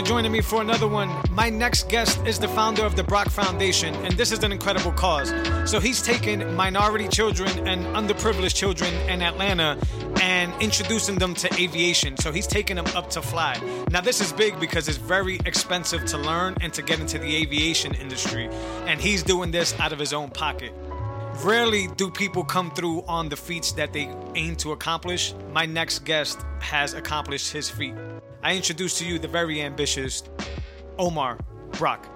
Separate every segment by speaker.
Speaker 1: for joining me for another one. My next guest is the founder of the Brock Foundation, and this is an incredible cause. So he's taken minority children and underprivileged children in Atlanta and introducing them to aviation. So he's taking them up to fly. Now, this is big because it's very expensive to learn and to get into the aviation industry, and he's doing this out of his own pocket. Rarely do people come through on the feats that they aim to accomplish. My next guest has accomplished his feat. I introduce to you the very ambitious Omar Brock.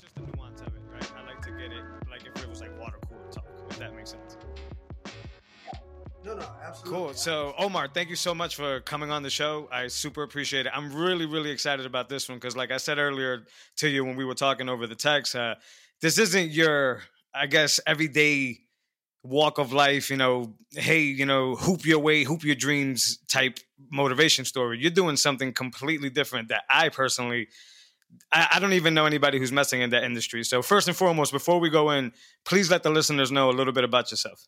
Speaker 1: Just the nuance of it, right? I like to get it like if it was like water cooler talk, if that makes sense.
Speaker 2: No, no, absolutely.
Speaker 1: Cool. So, Omar, thank you so much for coming on the show. I super appreciate it. I'm really, really excited about this one because, like I said earlier to you when we were talking over the text, uh, this isn't your, I guess, everyday walk of life, you know, hey, you know, hoop your way, hoop your dreams type motivation story. You're doing something completely different that I personally, I, I, don't even know anybody who's messing in that industry. So, first and foremost, before we go in, please let the listeners know a little bit about yourself.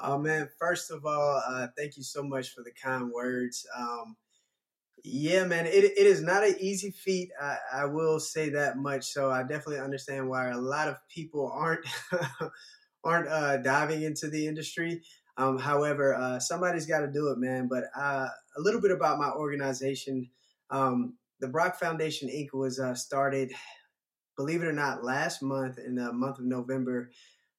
Speaker 2: Oh man, first of all, uh, thank you so much for the kind words. Um, yeah, man, it, it is not an easy feat. I, I will say that much. So I definitely understand why a lot of people aren't aren't uh, diving into the industry. Um, however, uh, somebody's got to do it, man. But uh, a little bit about my organization. Um, the Brock Foundation Inc. was uh, started, believe it or not, last month in the month of November.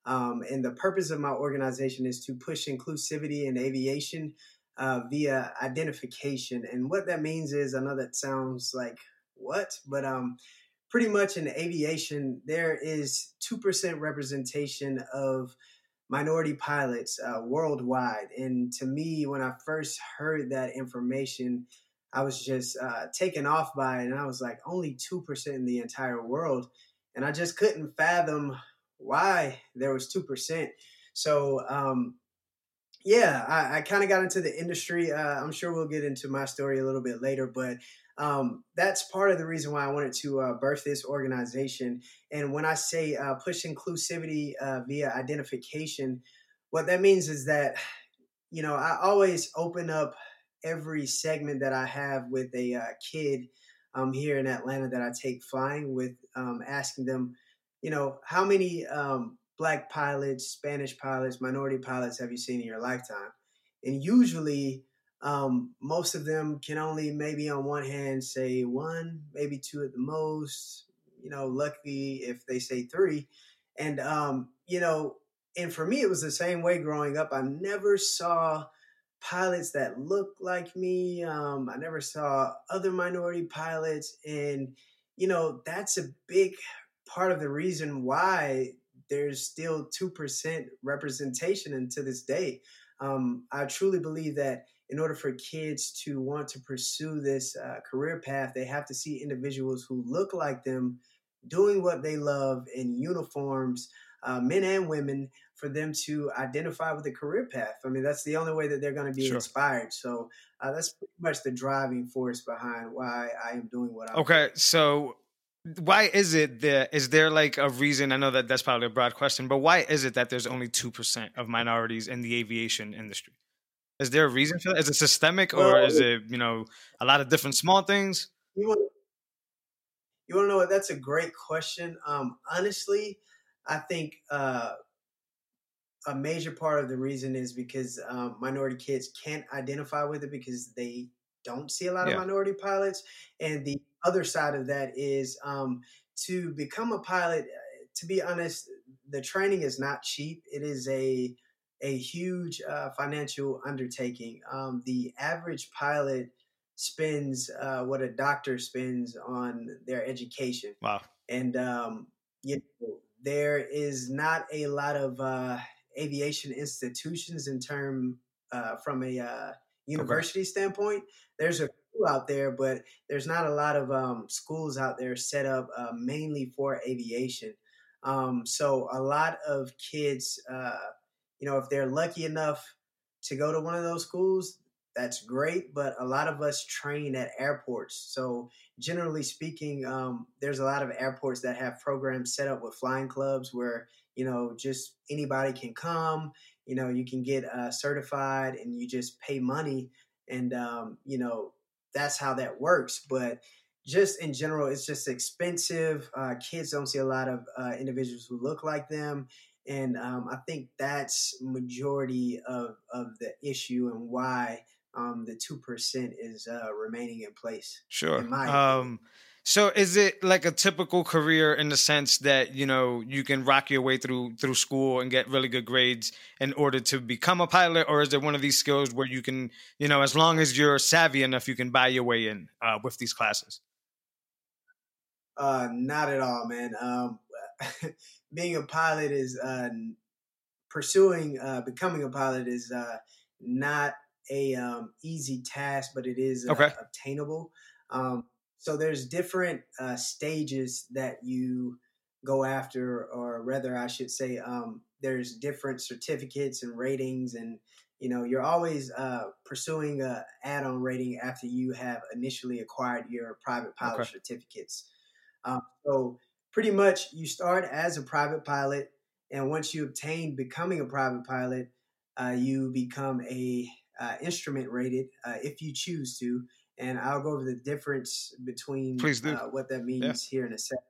Speaker 2: Um, and the purpose of my organization is to push inclusivity in aviation uh, via identification. And what that means is, I know that sounds like what, but um, pretty much in aviation, there is 2% representation of minority pilots uh, worldwide. And to me, when I first heard that information, I was just uh, taken off by it. And I was like, only 2% in the entire world. And I just couldn't fathom why there was 2%. So um, yeah, I, I kind of got into the industry. Uh, I'm sure we'll get into my story a little bit later, but um, that's part of the reason why I wanted to uh, birth this organization. And when I say uh, push inclusivity uh, via identification, what that means is that, you know, I always open up every segment that I have with a uh, kid um, here in Atlanta that I take flying with, um, asking them, you know, how many um, black pilots, Spanish pilots, minority pilots have you seen in your lifetime? And usually, um, most of them can only maybe on one hand say one, maybe two at the most. You know, lucky if they say three. And um, you know, and for me, it was the same way growing up. I never saw pilots that looked like me. Um, I never saw other minority pilots, and you know, that's a big part of the reason why there's still 2% representation and to this day. Um, I truly believe that in order for kids to want to pursue this uh, career path, they have to see individuals who look like them doing what they love in uniforms, uh, men and women, for them to identify with the career path. I mean, that's the only way that they're going to be sure. inspired. So uh, that's pretty much the driving force behind why I am doing what I'm
Speaker 1: okay,
Speaker 2: doing.
Speaker 1: so why is it there is there like a reason i know that that's probably a broad question but why is it that there's only 2% of minorities in the aviation industry? Is there a reason for that? Is it systemic or well, is it you know a lot of different small things?
Speaker 2: You want, you want to know what? That's a great question. Um, honestly i think uh, a major part of the reason is because um, minority kids can't identify with it because they don't see a lot yeah. of minority pilots and the other side of that is um, to become a pilot. Uh, to be honest, the training is not cheap. It is a a huge uh, financial undertaking. Um, the average pilot spends uh, what a doctor spends on their education.
Speaker 1: Wow!
Speaker 2: And um, you know, there is not a lot of uh, aviation institutions in term uh, from a uh, university okay. standpoint. There's a out there, but there's not a lot of um, schools out there set up uh, mainly for aviation. Um, so a lot of kids, uh, you know, if they're lucky enough to go to one of those schools, that's great. But a lot of us train at airports. So generally speaking, um, there's a lot of airports that have programs set up with flying clubs where you know just anybody can come you know you can get uh, certified and you just pay money and um, you know that's how that works but just in general it's just expensive uh, kids don't see a lot of uh, individuals who look like them and um, i think that's majority of, of the issue and why um, the 2% is uh, remaining in place
Speaker 1: sure in um, so is it like a typical career in the sense that you know you can rock your way through through school and get really good grades in order to become a pilot, or is it one of these skills where you can you know as long as you're savvy enough you can buy your way in uh, with these classes?
Speaker 2: Uh, not at all, man. Um, being a pilot is uh, pursuing uh, becoming a pilot is uh, not a um, easy task, but it is uh,
Speaker 1: okay.
Speaker 2: obtainable. Um, so there's different uh, stages that you go after, or rather, I should say, um, there's different certificates and ratings, and you know you're always uh, pursuing a add-on rating after you have initially acquired your private pilot okay. certificates. Um, so pretty much, you start as a private pilot, and once you obtain becoming a private pilot, uh, you become a uh, instrument rated uh, if you choose to and I'll go over the difference between Uh, what that means yeah. here in a second.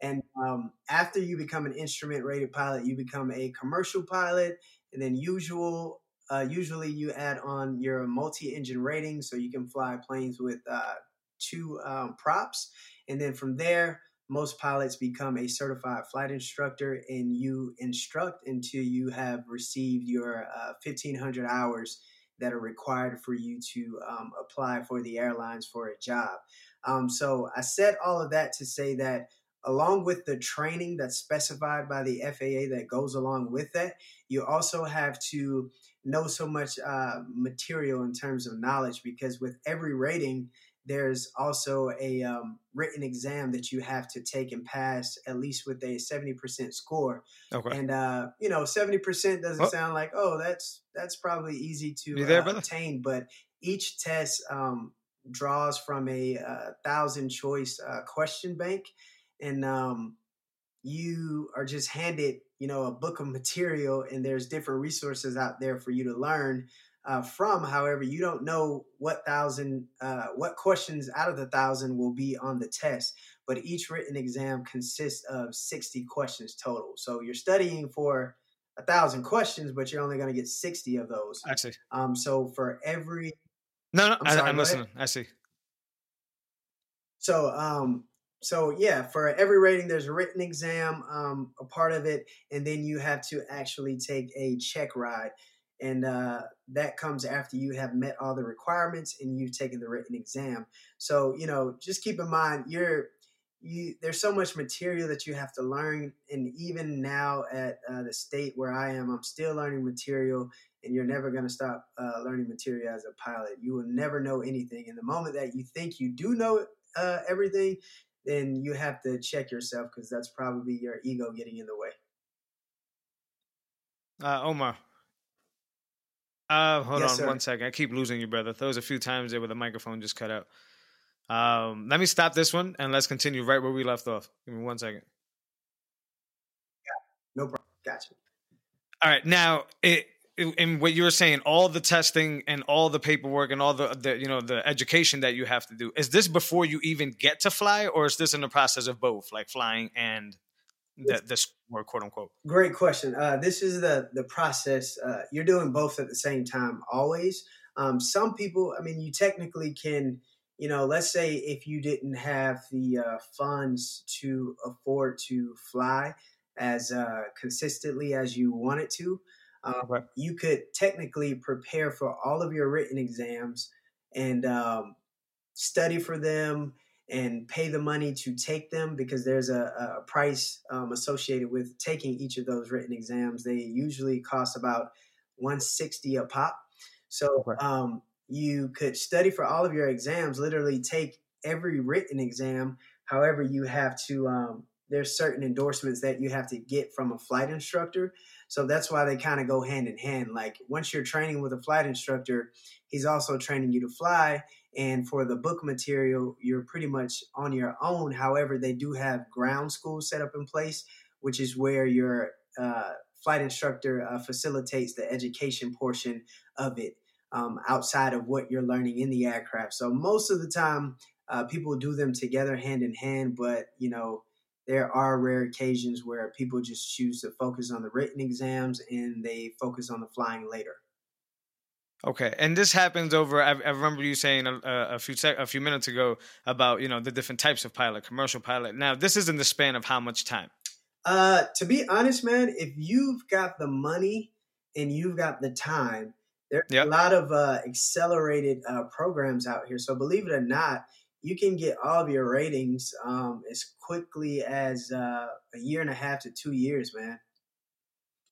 Speaker 2: And um, after you become an instrument rated pilot, you become a commercial pilot, and then usual. Uh, usually, you add on your multi-engine rating, so you can fly planes with uh, two um, props, and then from there, most pilots become a certified flight instructor, and you instruct until you have received your 1,500 uh, hours that are required for you to um, apply for the airlines for a job. Um, so I said all of that to say that along with the training that's specified by the FAA that goes along with that, you also have to know so much uh, material in terms of knowledge because with every rating, there's also a um, written exam that you have to take and pass at least with a 70% score okay. and uh, you know 70% doesn't oh. sound like oh that's that's probably easy to there, uh, obtain but each test um, draws from a uh, thousand choice uh, question bank and um, you are just handed you know a book of material and there's different resources out there for you to learn uh, from. However, you don't know what thousand, uh, what questions out of the thousand will be on the test. But each written exam consists of 60 questions total. So you're studying for a thousand questions, but you're only going to get 60 of those.
Speaker 1: I see.
Speaker 2: Um, so for every.
Speaker 1: No, no, I'm, sorry, I, am listening. Ahead. I see.
Speaker 2: So, um, so yeah, for every rating, there's a written exam, um, a part of it, and then you have to actually take a check ride and uh, that comes after you have met all the requirements and you've taken the written exam. So you know, just keep in mind you're you. There's so much material that you have to learn, and even now at uh, the state where I am, I'm still learning material. And you're never going to stop uh, learning material as a pilot. You will never know anything. And the moment that you think you do know uh, everything, then you have to check yourself because that's probably your ego getting in the way.
Speaker 1: Uh, Omar, uh, hold yes, on sir. one second. I keep losing you, brother. There was a few times there where the microphone just cut out. Um, let me stop this one and let's continue right where we left off. Give me one second.
Speaker 2: Yeah, no problem. Gotcha.
Speaker 1: All right, now it, in what you were saying, all the testing and all the paperwork and all the, the you know the education that you have to do is this before you even get to fly, or is this in the process of both, like flying and the, the more quote unquote?
Speaker 2: Great question. Uh, this is the the process. Uh, you're doing both at the same time always. Um, some people, I mean, you technically can, you know, let's say if you didn't have the uh, funds to afford to fly as uh, consistently as you wanted to, um, you could technically prepare for all of your written exams and um, study for them and pay the money to take them because there's a, a price um, associated with taking each of those written exams. They usually cost about 160 a pop. So um, you could study for all of your exams, literally take every written exam. However, you have to, um, there's certain endorsements that you have to get from a flight instructor. So that's why they kind of go hand in hand. Like once you're training with a flight instructor, he's also training you to fly and for the book material, you're pretty much on your own. However, they do have ground school set up in place, which is where your uh, flight instructor uh, facilitates the education portion of it um, outside of what you're learning in the aircraft. So most of the time, uh, people do them together hand in hand, but you know there are rare occasions where people just choose to focus on the written exams and they focus on the flying later.
Speaker 1: Okay, and this happens over. I, I remember you saying a, a, few sec, a few minutes ago about you know the different types of pilot, commercial pilot. Now, this is in the span of how much time?
Speaker 2: Uh, to be honest, man, if you've got the money and you've got the time, there's yep. a lot of uh, accelerated uh, programs out here. So believe it or not, you can get all of your ratings um, as quickly as uh, a year and a half to two years, man.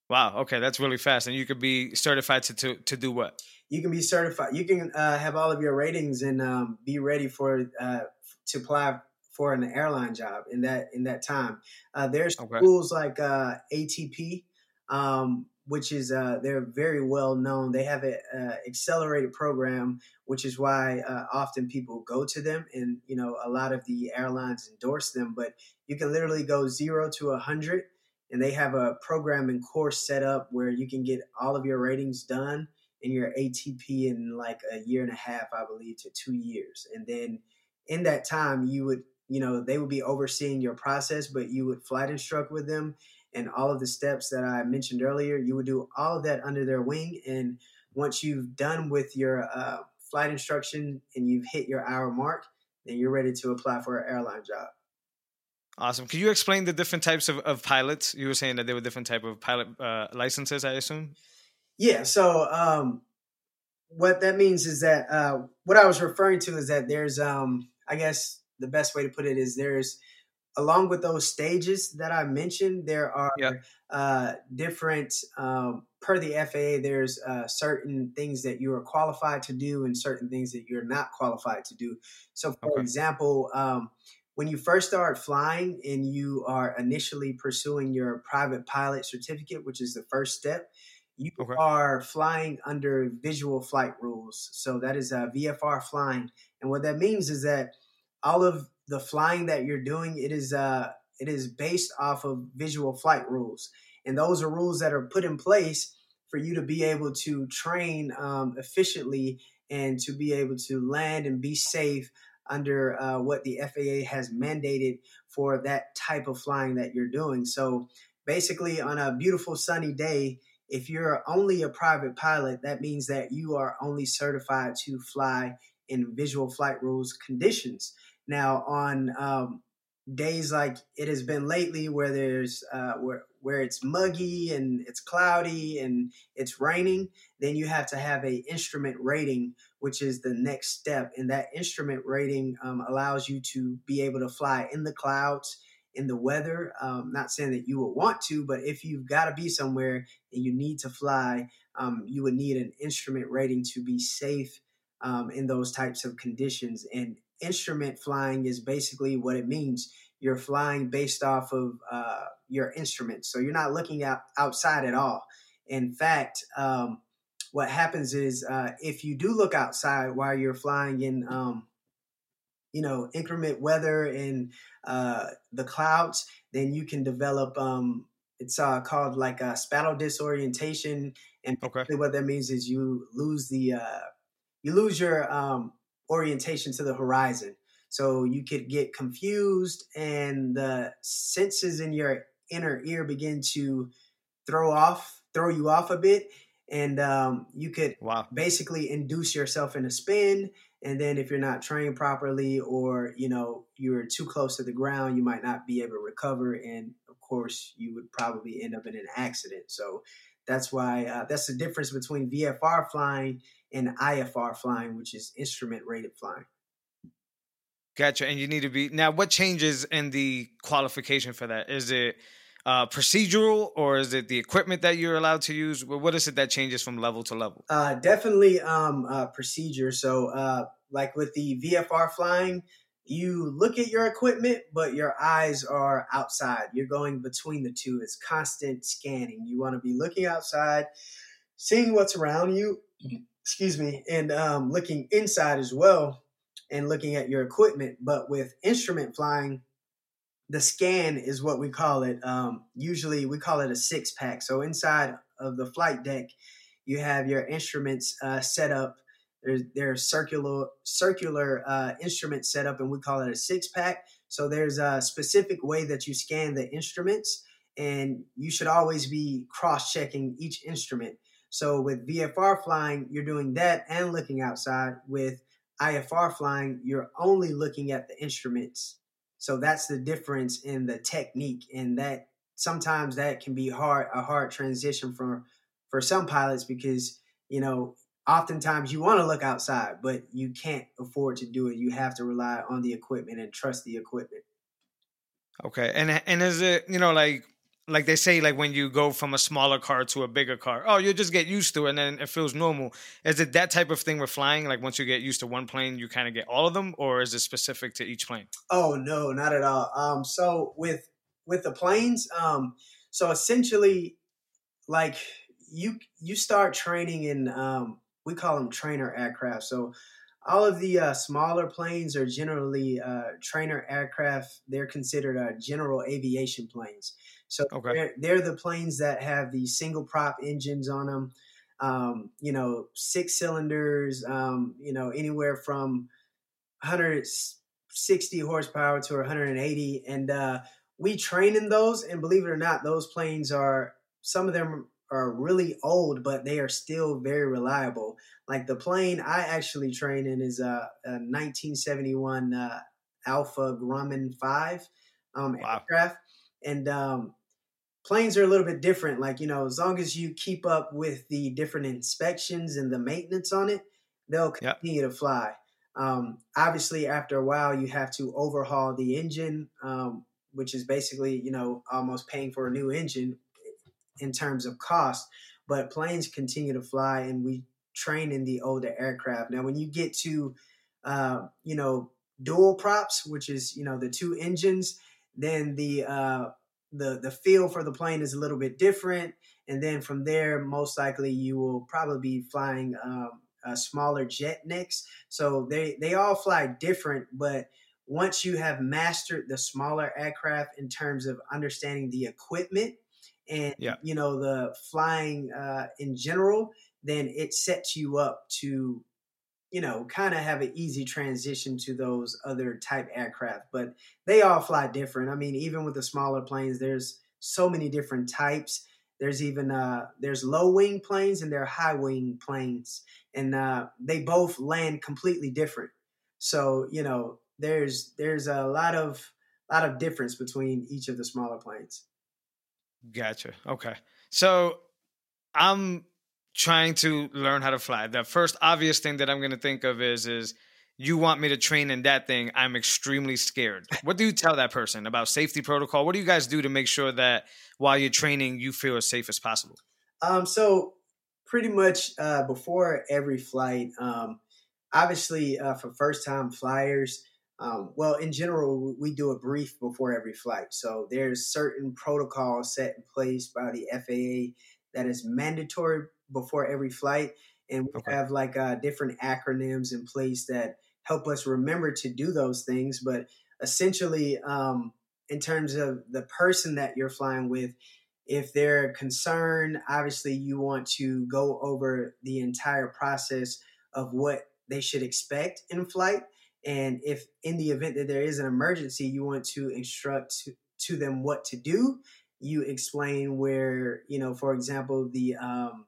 Speaker 1: Wow. Okay, that's really fast, and you could be certified to to, to do what?
Speaker 2: You can be certified. You can uh, have all of your ratings and um, be ready for uh, to apply for an airline job in that in that time. Uh, there's okay. schools like uh, ATP. Um, which is uh, they're very well known. They have an accelerated program, which is why uh, often people go to them, and you know a lot of the airlines endorse them. But you can literally go zero to a hundred, and they have a program and course set up where you can get all of your ratings done in your ATP in like a year and a half, I believe, to two years, and then in that time you would you know they would be overseeing your process, but you would flight instruct with them and all of the steps that I mentioned earlier. You would do all of that under their wing. And once you've done with your uh, flight instruction and you've hit your hour mark, then you're ready to apply for an airline job.
Speaker 1: Awesome. Can you explain the different types of, of pilots? You were saying that there were different type of pilot uh, licenses, I assume.
Speaker 2: Yeah. So um, what that means is that uh, what I was referring to is that there's, um, I guess, the best way to put it is there's along with those stages that I mentioned, there are uh, different, um, per the FAA, there's uh, certain things that you are qualified to do and certain things that you're not qualified to do. So, for okay. example, um, when you first start flying and you are initially pursuing your private pilot certificate, which is the first step, you okay. are flying under visual flight rules. So that is a VFR flying. And what that means is that all of the flying that you're doing, it is uh it is based off of visual flight rules, and those are rules that are put in place for you to be able to train um, efficiently and to be able to land and be safe under uh, what the FAA has mandated for that type of flying that you're doing. So basically, on a beautiful sunny day, if you're only a private pilot, that means that you are only certified to fly in visual flight rules conditions. Now, on um, days like it has been lately, where there's uh, where where it's muggy and it's cloudy and it's raining, then you have to have a instrument rating, which is the next step. And that instrument rating um, allows you to be able to fly in the clouds in the weather. Um, not saying that you would want to, but if you've got to be somewhere and you need to fly, um, you would need an instrument rating to be safe um, in those types of conditions. And instrument flying is basically what it means. You're flying based off of uh, your instruments, so you're not looking out outside at all. In fact, um, what happens is uh, if you do look outside while you're flying in, um, you know, increment weather and uh, the clouds, then you can develop. Um, it's uh, called like a spatial disorientation, and okay. what that means is you lose the uh, you lose your um, orientation to the horizon. So you could get confused, and the senses in your inner ear begin to throw off, throw you off a bit, and um, you could wow. basically induce yourself in a spin. And then, if you're not trained properly, or you know you're too close to the ground, you might not be able to recover, and of course, you would probably end up in an accident. So that's why uh, that's the difference between VFR flying and IFR flying, which is instrument rated flying.
Speaker 1: Gotcha. And you need to be now. What changes in the qualification for that? Is it uh, procedural or is it the equipment that you're allowed to use? What is it that changes from level to level?
Speaker 2: Uh, definitely um, uh, procedure. So, uh, like with the VFR flying, you look at your equipment, but your eyes are outside. You're going between the two. It's constant scanning. You want to be looking outside, seeing what's around you, excuse me, and um, looking inside as well and looking at your equipment. But with instrument flying, the scan is what we call it. Um, usually we call it a six pack. So inside of the flight deck, you have your instruments uh, set up. There's there's circular circular uh, instruments set up, and we call it a six pack. So there's a specific way that you scan the instruments, and you should always be cross checking each instrument. So with VFR flying, you're doing that and looking outside. With IFR flying, you're only looking at the instruments. So that's the difference in the technique, and that sometimes that can be hard a hard transition for for some pilots because you know oftentimes you want to look outside, but you can't afford to do it. You have to rely on the equipment and trust the equipment.
Speaker 1: Okay, and and is it you know like like they say like when you go from a smaller car to a bigger car oh you'll just get used to it and then it feels normal is it that type of thing with flying like once you get used to one plane you kind of get all of them or is it specific to each plane
Speaker 2: oh no not at all um so with with the planes um so essentially like you you start training in um we call them trainer aircraft so all of the uh, smaller planes are generally uh, trainer aircraft they're considered uh, general aviation planes so okay. they're, they're, the planes that have the single prop engines on them. Um, you know, six cylinders. Um, you know, anywhere from 160 horsepower to 180, and uh, we train in those. And believe it or not, those planes are some of them are really old, but they are still very reliable. Like the plane I actually train in is a, a 1971 uh, Alpha Grumman 5 um, wow. aircraft. And um, planes are a little bit different. Like, you know, as long as you keep up with the different inspections and the maintenance on it, they'll continue yep. to fly. Um, obviously, after a while, you have to overhaul the engine, um, which is basically, you know, almost paying for a new engine in terms of cost. But planes continue to fly, and we train in the older aircraft. Now, when you get to, uh, you know, dual props, which is, you know, the two engines, then the uh, the the feel for the plane is a little bit different, and then from there, most likely you will probably be flying um, a smaller jet next. So they they all fly different, but once you have mastered the smaller aircraft in terms of understanding the equipment and yeah. you know the flying uh, in general, then it sets you up to you know, kind of have an easy transition to those other type aircraft. But they all fly different. I mean, even with the smaller planes, there's so many different types. There's even uh, there's low wing planes and there are high wing planes, and uh, they both land completely different. So you know, there's there's a lot of lot of difference between each of the smaller planes.
Speaker 1: Gotcha. Okay. So I'm trying to learn how to fly. The first obvious thing that I'm going to think of is is you want me to train in that thing. I'm extremely scared. What do you tell that person about safety protocol? What do you guys do to make sure that while you're training, you feel as safe as possible?
Speaker 2: Um, so pretty much uh, before every flight, um, obviously uh, for first time flyers. Um, well, in general, we do a brief before every flight. So there's certain protocols set in place by the FAA that is mandatory before every flight, and we okay. have like uh, different acronyms in place that help us remember to do those things. But essentially, um, in terms of the person that you're flying with, if they're concerned, obviously you want to go over the entire process of what they should expect in flight. And if in the event that there is an emergency, you want to instruct to, to them what to do. You explain where, you know, for example, the um,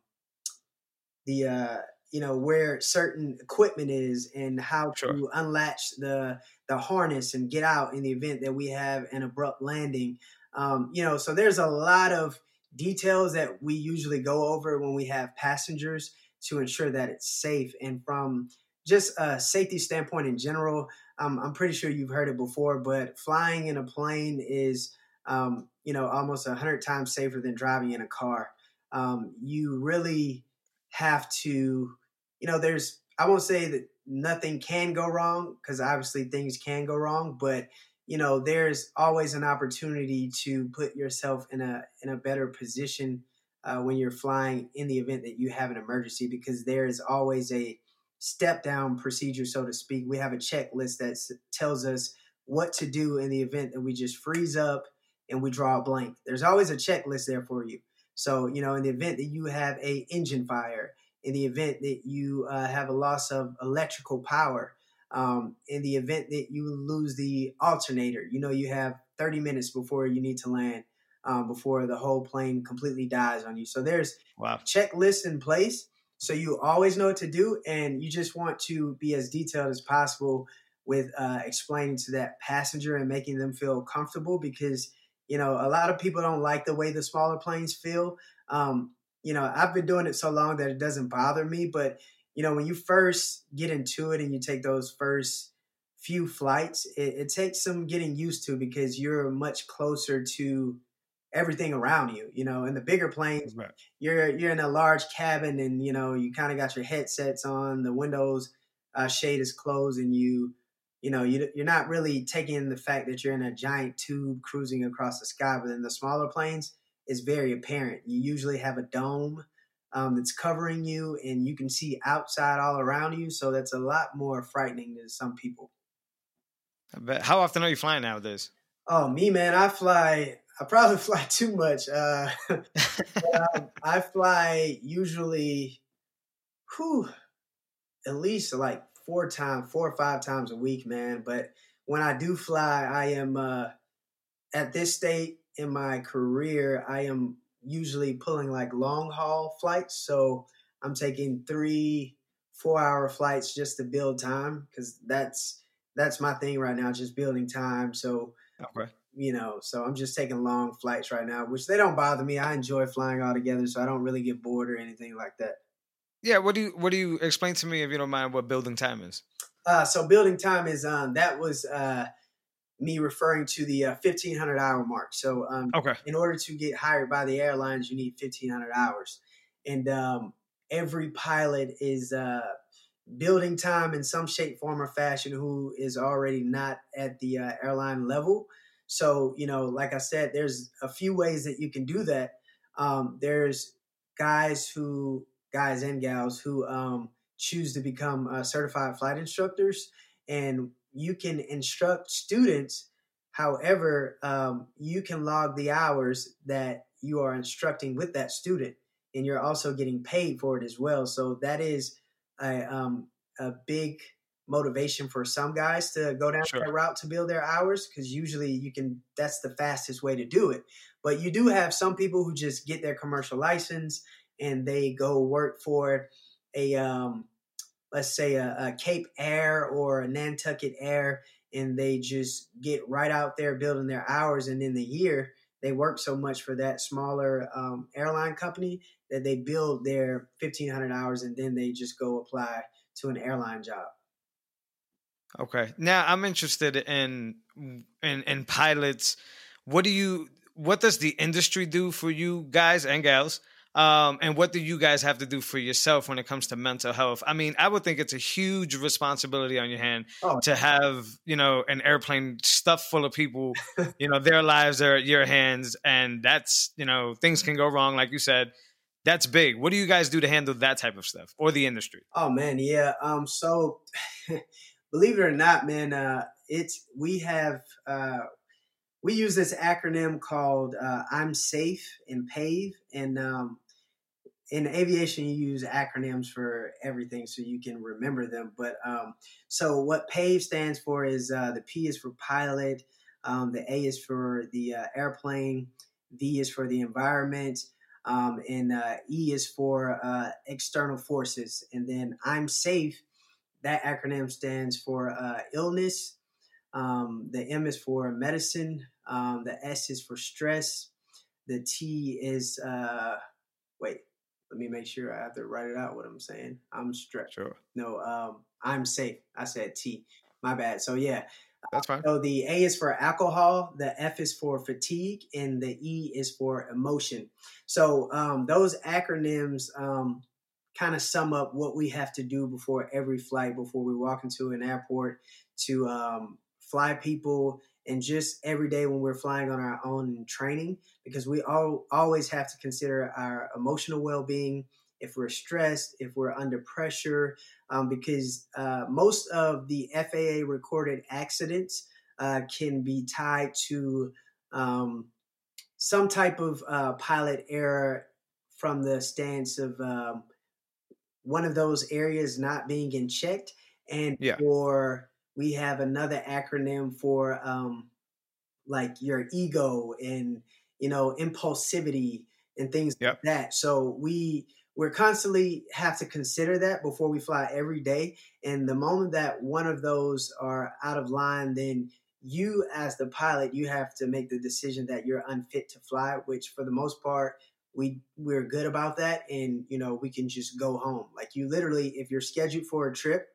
Speaker 2: the uh, you know where certain equipment is and how sure. to unlatch the the harness and get out in the event that we have an abrupt landing. Um, you know, so there's a lot of details that we usually go over when we have passengers to ensure that it's safe. And from just a safety standpoint in general, um, I'm pretty sure you've heard it before, but flying in a plane is, um, you know, almost a hundred times safer than driving in a car. Um, you really have to, you know, there's, I won't say that nothing can go wrong because obviously things can go wrong, but you know, there's always an opportunity to put yourself in a in a better position uh, when you're flying in the event that you have an emergency because there is always a step down procedure, so to speak. We have a checklist that tells us what to do in the event that we just freeze up and we draw a blank. There's always a checklist there for you. So, you know, in the event that you have a engine fire, in the event that you uh, have a loss of electrical power, um, in the event that you lose the alternator, you know, you have 30 minutes before you need to land, um, before the whole plane completely dies on you. So there's wow. checklists in place. So you always know what to do, and you just want to be as detailed as possible with uh, explaining to that passenger and making them feel comfortable because you know a lot of people don't like the way the smaller planes feel. Um, you know, I've been doing it so long that it doesn't bother me, but you know, when you first get into it and you take those first few flights, it, it takes some getting used to because you're much closer to everything around you. You know, in the bigger planes, right. you're you're in a large cabin and you know you kind of got your headsets on, the windows uh, shade is closed, and you you know you, you're not really taking the fact that you're in a giant tube cruising across the sky. But in the smaller planes, it's very apparent. You usually have a dome um, that's covering you and you can see outside all around you. So that's a lot more frightening to some people.
Speaker 1: But how often are you flying nowadays?
Speaker 2: Oh, me, man, I fly. I probably fly too much. Uh, I, I, fly usually, whew, at least like four times, four or five times a week, man. But when I do fly, I am uh, at this state in my career. I am usually pulling like long haul flights. So I'm taking three, four hour flights just to build time because that's that's my thing right now, just building time. So okay. You know, so I'm just taking long flights right now, which they don't bother me. I enjoy flying all together, so I don't really get bored or anything like that.
Speaker 1: Yeah, what do you what do you explain to me if you don't mind what building time is?
Speaker 2: Uh, so building time is um that was uh me referring to the uh, 1500 hour mark. So, um, okay. in order to get hired by the airlines, you need 1500 hours. And um, every pilot is uh, building time in some shape, form, or fashion who is already not at the uh, airline level. So, you know, like I said, there's a few ways that you can do that. Um, there's guys who, guys and gals who um, choose to become uh, certified flight instructors. And you can instruct students. However, um, you can log the hours that you are instructing with that student, and you're also getting paid for it as well. So that is a, um, a big motivation for some guys to go down sure. that route to build their hours because usually you can that's the fastest way to do it but you do have some people who just get their commercial license and they go work for a um, let's say a, a Cape Air or a Nantucket Air, and they just get right out there building their hours, and in the year they work so much for that smaller um, airline company that they build their 1500 hours and then they just go apply to an airline job
Speaker 1: okay now i'm interested in in in pilots what do you what does the industry do for you guys and gals um, and what do you guys have to do for yourself when it comes to mental health? I mean, I would think it's a huge responsibility on your hand oh. to have, you know, an airplane stuffed full of people, you know, their lives are at your hands. And that's, you know, things can go wrong, like you said. That's big. What do you guys do to handle that type of stuff or the industry?
Speaker 2: Oh man, yeah. Um, so believe it or not, man, uh, it's we have uh we use this acronym called uh, I'm Safe and PAVE. And um, in aviation, you use acronyms for everything so you can remember them. But um, so what PAVE stands for is uh, the P is for pilot, um, the A is for the uh, airplane, V is for the environment. Um, and uh, E is for uh, external forces. And then I'm safe, that acronym stands for uh, illness, um, the M is for medicine. Um, the S is for stress. The T is uh, wait. Let me make sure I have to write it out. What I'm saying. I'm stressed. Sure. No. Um, I'm safe. I said T. My bad. So yeah.
Speaker 1: That's fine.
Speaker 2: So the A is for alcohol, the F is for fatigue, and the E is for emotion. So um, those acronyms um, kind of sum up what we have to do before every flight, before we walk into an airport to um, fly people, and just every day when we're flying on our own training, because we all always have to consider our emotional well being. If we're stressed, if we're under pressure, um, because uh, most of the FAA recorded accidents uh, can be tied to um, some type of uh, pilot error from the stance of um, one of those areas not being in checked, and
Speaker 1: yeah.
Speaker 2: for we have another acronym for um, like your ego and you know impulsivity and things
Speaker 1: yep.
Speaker 2: like that. So we we're constantly have to consider that before we fly every day. And the moment that one of those are out of line, then you as the pilot, you have to make the decision that you're unfit to fly, which for the most part, we we're good about that and you know we can just go home like you literally if you're scheduled for a trip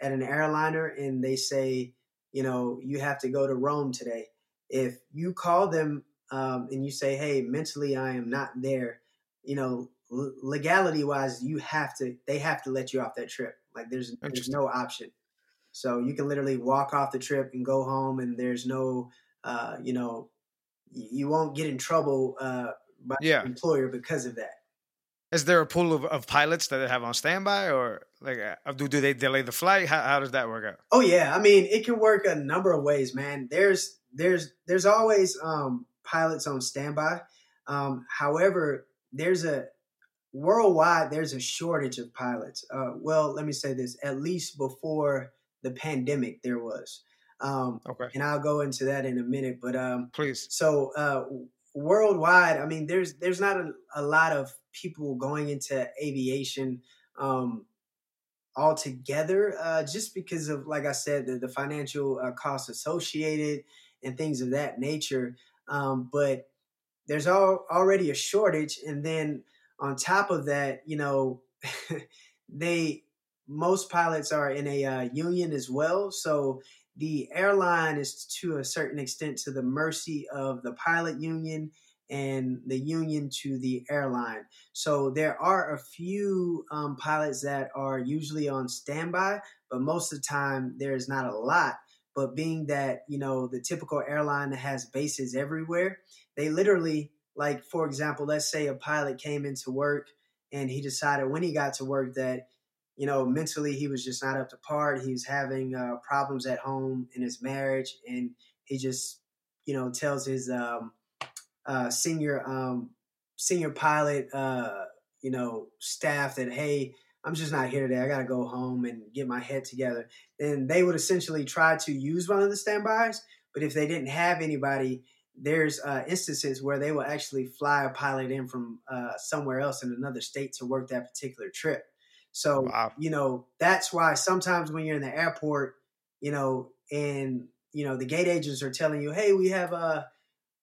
Speaker 2: at an airliner and they say you know you have to go to rome today if you call them um, and you say hey mentally i am not there you know legality wise, you have to they have to let you off that trip. Like there's, there's no option. So you can literally walk off the trip and go home, and there's no, uh, you know, you won't get in trouble uh, by yeah. employer because of that.
Speaker 1: Is there a pool of, of pilots that they have on standby, or like uh, do do they delay the flight? How, how does that work out?
Speaker 2: Oh yeah, I mean it can work a number of ways, man. There's there's there's always um, pilots on standby. Um, however, there's a worldwide, there's a shortage of pilots. Uh, well, let me say this: at least before the pandemic, there was. Um,
Speaker 1: okay.
Speaker 2: And I'll go into that in a minute, but um,
Speaker 1: please.
Speaker 2: So uh, worldwide, I mean, there's there's not a, a lot of people going into aviation um, altogether, uh, just because of, like I said, the, the financial uh, costs associated and things of that nature. Um, but there's all, already a shortage, and then on top of that, you know, they most pilots are in a uh, union as well, so the airline is to a certain extent to the mercy of the pilot union and the union to the airline. So there are a few um, pilots that are usually on standby, but most of the time there's not a lot. But being that you know the typical airline has bases everywhere, they literally like for example let's say a pilot came into work and he decided when he got to work that you know mentally he was just not up to par he was having uh, problems at home in his marriage and he just you know tells his um, uh, senior um, senior pilot uh, you know staff that hey i'm just not here today i gotta go home and get my head together and they would essentially try to use one of the standbys but if they didn't have anybody there's uh, instances where they will actually fly a pilot in from uh, somewhere else in another state to work that particular trip. So, wow. you know, that's why sometimes when you're in the airport, you know, and you know the gate agents are telling you, "Hey, we have a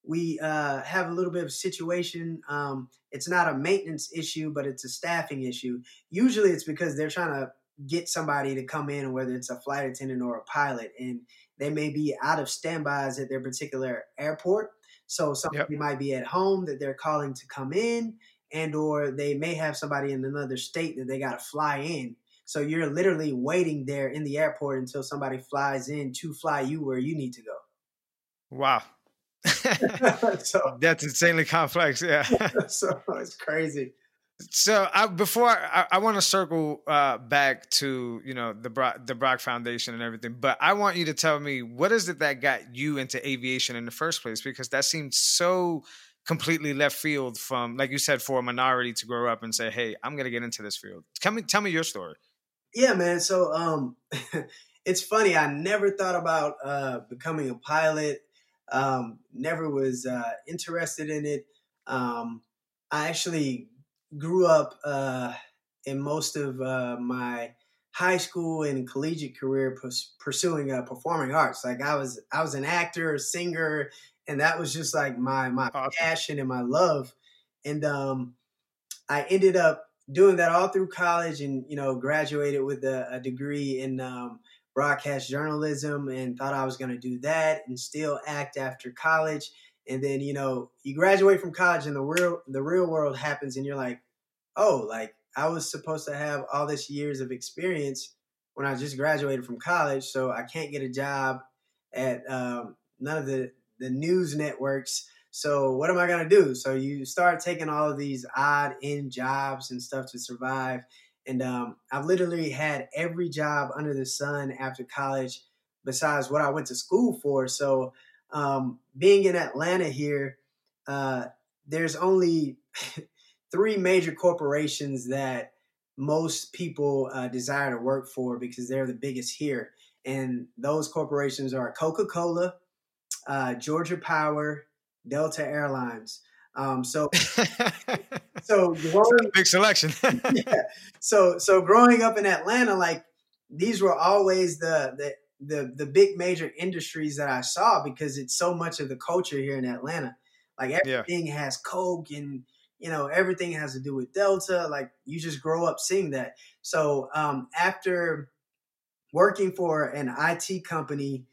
Speaker 2: we uh, have a little bit of a situation. Um, it's not a maintenance issue, but it's a staffing issue. Usually, it's because they're trying to get somebody to come in, whether it's a flight attendant or a pilot, and they may be out of standbys at their particular airport. So somebody yep. might be at home that they're calling to come in, and or they may have somebody in another state that they got to fly in. So you're literally waiting there in the airport until somebody flies in to fly you where you need to go.
Speaker 1: Wow. so that's insanely complex. Yeah.
Speaker 2: so it's crazy.
Speaker 1: So I, before I, I want to circle uh, back to you know the Brock, the Brock Foundation and everything, but I want you to tell me what is it that got you into aviation in the first place? Because that seemed so completely left field from, like you said, for a minority to grow up and say, "Hey, I'm to get into this field." Tell me, tell me your story.
Speaker 2: Yeah, man. So um, it's funny. I never thought about uh, becoming a pilot. Um, never was uh, interested in it. Um, I actually grew up uh, in most of uh, my high school and collegiate career pursuing uh, performing arts. Like I was, I was an actor, a singer, and that was just like my my awesome. passion and my love. And um, I ended up doing that all through college, and you know, graduated with a, a degree in um, broadcast journalism, and thought I was going to do that and still act after college and then you know you graduate from college and the real the real world happens and you're like oh like i was supposed to have all this years of experience when i just graduated from college so i can't get a job at um, none of the the news networks so what am i to do so you start taking all of these odd end jobs and stuff to survive and um, i've literally had every job under the sun after college besides what I went to school for. So um, being in Atlanta here, uh, there's only three major corporations that most people uh, desire to work for because they're the biggest here. And those corporations are Coca Cola, uh, Georgia Power, Delta Airlines. Um, so, so growing,
Speaker 1: big selection.
Speaker 2: yeah. So, so growing up in Atlanta, like these were always the the the the big major industries that I saw because it's so much of the culture here in Atlanta. Like everything yeah. has Coke and you know everything has to do with Delta. Like you just grow up seeing that. So um, after working for an IT company,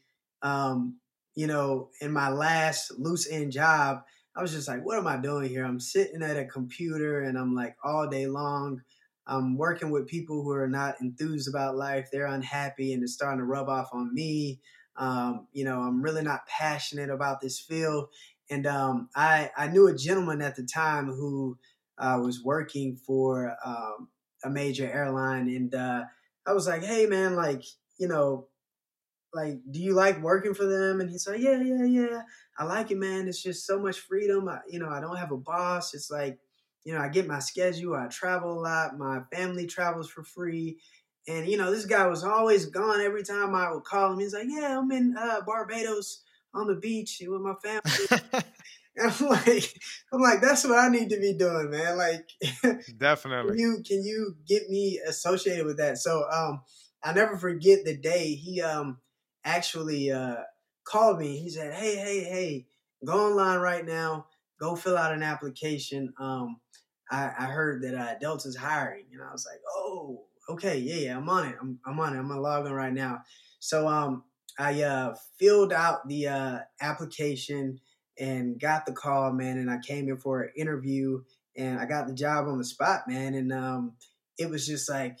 Speaker 2: um, you know, in my last loose end job, I was just like, what am I doing here? I'm sitting at a computer and I'm like all day long. I'm working with people who are not enthused about life. They're unhappy and it's starting to rub off on me. Um, you know, I'm really not passionate about this field. And um, I, I knew a gentleman at the time who uh, was working for um, a major airline. And uh, I was like, hey, man, like, you know, like, do you like working for them? And he's like, yeah, yeah, yeah. I like it, man. It's just so much freedom. I, you know, I don't have a boss. It's like, you know, I get my schedule. I travel a lot. My family travels for free. And, you know, this guy was always gone every time I would call him. He's like, yeah, I'm in uh, Barbados on the beach with my family. and I'm like, I'm like, that's what I need to be doing, man. Like,
Speaker 1: definitely.
Speaker 2: Can you can you get me associated with that? So, um, I never forget the day he um actually uh called me. He said, Hey, hey, hey, go online right now. Go fill out an application. Um, I, I heard that uh, Delta's hiring, and I was like, Oh, okay, yeah, yeah, I'm on it. I'm, I'm on it. I'm gonna log in right now. So um, I uh, filled out the uh, application and got the call, man. And I came in for an interview, and I got the job on the spot, man. And um, it was just like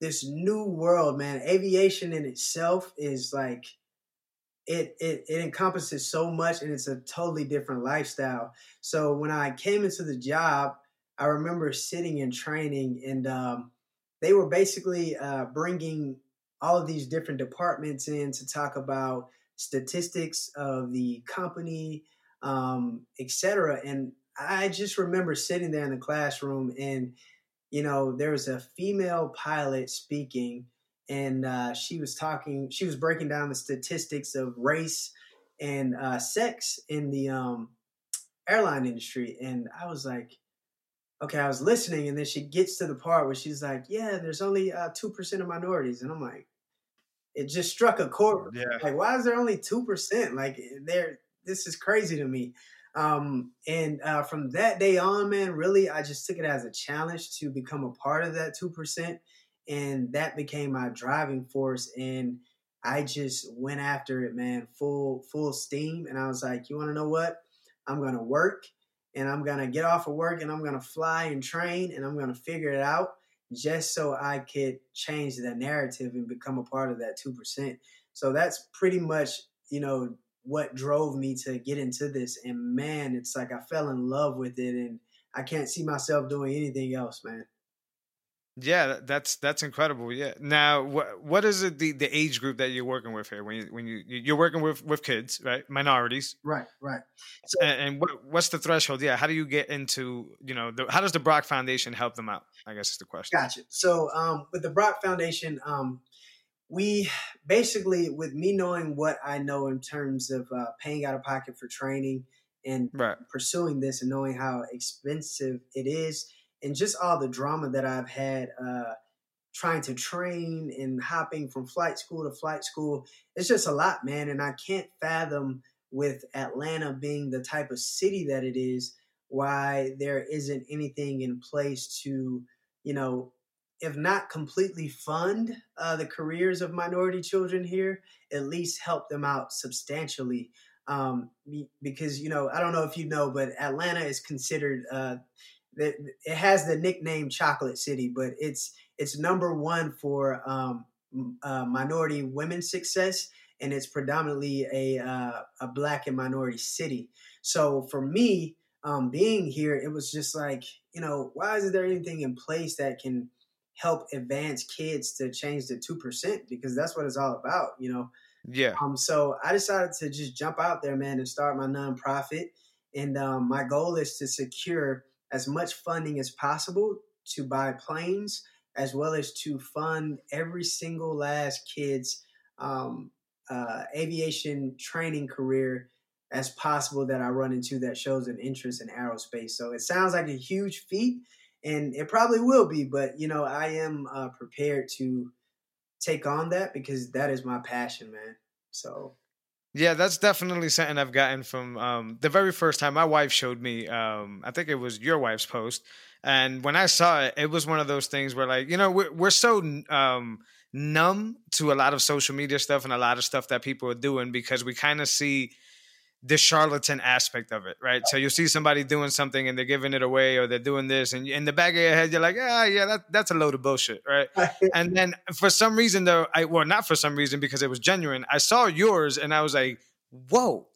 Speaker 2: this new world, man. Aviation in itself is like it, it it encompasses so much and it's a totally different lifestyle. So when I came into the job, I remember sitting in training and um, they were basically uh, bringing all of these different departments in to talk about statistics of the company, um, etc. And I just remember sitting there in the classroom and you know there was a female pilot speaking and uh, she was talking she was breaking down the statistics of race and uh, sex in the um, airline industry and i was like okay i was listening and then she gets to the part where she's like yeah there's only uh, 2% of minorities and i'm like it just struck a chord. Yeah. like why is there only 2% like there this is crazy to me um, and uh, from that day on man really i just took it as a challenge to become a part of that 2% and that became my driving force and i just went after it man full full steam and i was like you want to know what? I'm gonna work and i'm gonna get off of work and i'm gonna fly and train and i'm gonna figure it out just so i could change the narrative and become a part of that 2% so that's pretty much you know what drove me to get into this and man it's like i fell in love with it and i can't see myself doing anything else man
Speaker 1: yeah, that's that's incredible. Yeah. Now, what what is it the, the age group that you're working with here? When you when you you're working with with kids, right? Minorities.
Speaker 2: Right. Right.
Speaker 1: So, and, and what what's the threshold? Yeah. How do you get into you know the, how does the Brock Foundation help them out? I guess is the question.
Speaker 2: Gotcha. So um, with the Brock Foundation, um, we basically with me knowing what I know in terms of uh, paying out of pocket for training and right. pursuing this and knowing how expensive it is and just all the drama that I've had uh, trying to train and hopping from flight school to flight school. It's just a lot, man. And I can't fathom with Atlanta being the type of city that it is, why there isn't anything in place to, you know, if not completely fund uh, the careers of minority children here, at least help them out substantially. Um, because you know, I don't know if you know, but Atlanta is considered uh, it has the nickname Chocolate City, but it's it's number one for um, uh, minority women's success, and it's predominantly a uh, a black and minority city. So for me, um, being here, it was just like you know, why isn't there anything in place that can help advance kids to change the two percent? Because that's what it's all about, you know.
Speaker 1: Yeah.
Speaker 2: Um, so I decided to just jump out there, man, and start my nonprofit. And um, my goal is to secure as much funding as possible to buy planes, as well as to fund every single last kid's um, uh, aviation training career as possible that I run into that shows an interest in aerospace. So it sounds like a huge feat, and it probably will be, but you know, I am uh, prepared to take on that because that is my passion, man. So
Speaker 1: yeah, that's definitely something I've gotten from um, the very first time my wife showed me. Um, I think it was your wife's post, and when I saw it, it was one of those things where, like, you know, we're, we're so um, numb to a lot of social media stuff and a lot of stuff that people are doing because we kind of see the charlatan aspect of it, right? So you'll see somebody doing something and they're giving it away or they're doing this, and in the back of your head, you're like, ah, yeah, that, that's a load of bullshit, right? and then for some reason, though, I well, not for some reason because it was genuine. I saw yours and I was like, whoa,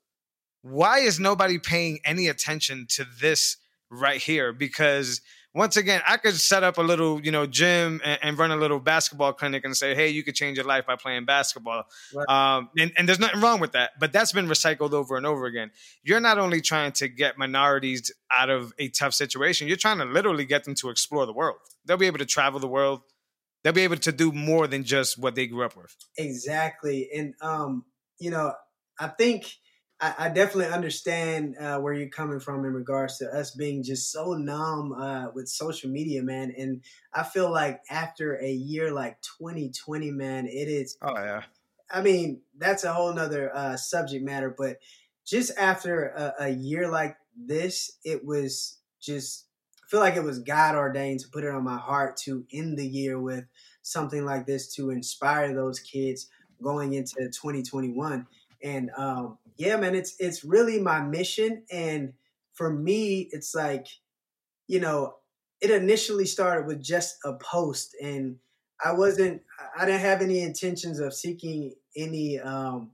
Speaker 1: why is nobody paying any attention to this right here? Because once again, I could set up a little, you know, gym and, and, run a little basketball clinic and say, hey, you could change your life by playing basketball. Right. Um, and, and, there's nothing wrong with that, but that's been recycled over and over again. You're not only trying to get minorities out of a tough situation, you're trying to literally get them to explore the world. They'll be able to travel the world. They'll be able to do more than just what they grew up with.
Speaker 2: Exactly. And, um, you know, I think – I, I definitely understand uh, where you're coming from in regards to us being just so numb uh, with social media, man. And I feel like after a year like 2020, man, it is.
Speaker 1: Oh yeah.
Speaker 2: I mean, that's a whole nother uh, subject matter, but just after a, a year like this, it was just. I feel like it was God ordained to put it on my heart to end the year with something like this to inspire those kids going into 2021. And um, yeah, man, it's it's really my mission. And for me, it's like, you know, it initially started with just a post, and I wasn't, I didn't have any intentions of seeking any um,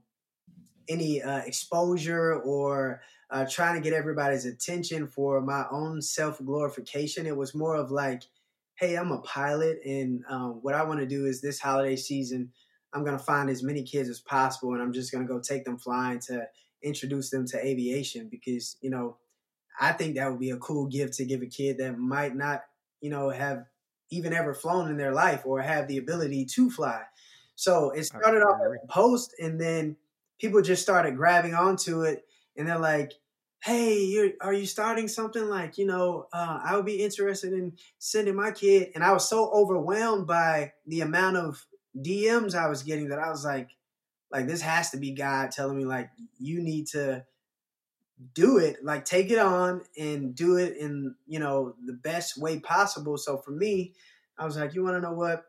Speaker 2: any uh, exposure or uh, trying to get everybody's attention for my own self glorification. It was more of like, hey, I'm a pilot, and um, what I want to do is this holiday season I'm going to find as many kids as possible and I'm just going to go take them flying to introduce them to aviation because, you know, I think that would be a cool gift to give a kid that might not, you know, have even ever flown in their life or have the ability to fly. So it started off as a post and then people just started grabbing onto it and they're like, hey, are you starting something like, you know, uh, I would be interested in sending my kid. And I was so overwhelmed by the amount of DMs I was getting that I was like, like this has to be God telling me like you need to do it, like take it on and do it in you know the best way possible. So for me, I was like, you want to know what?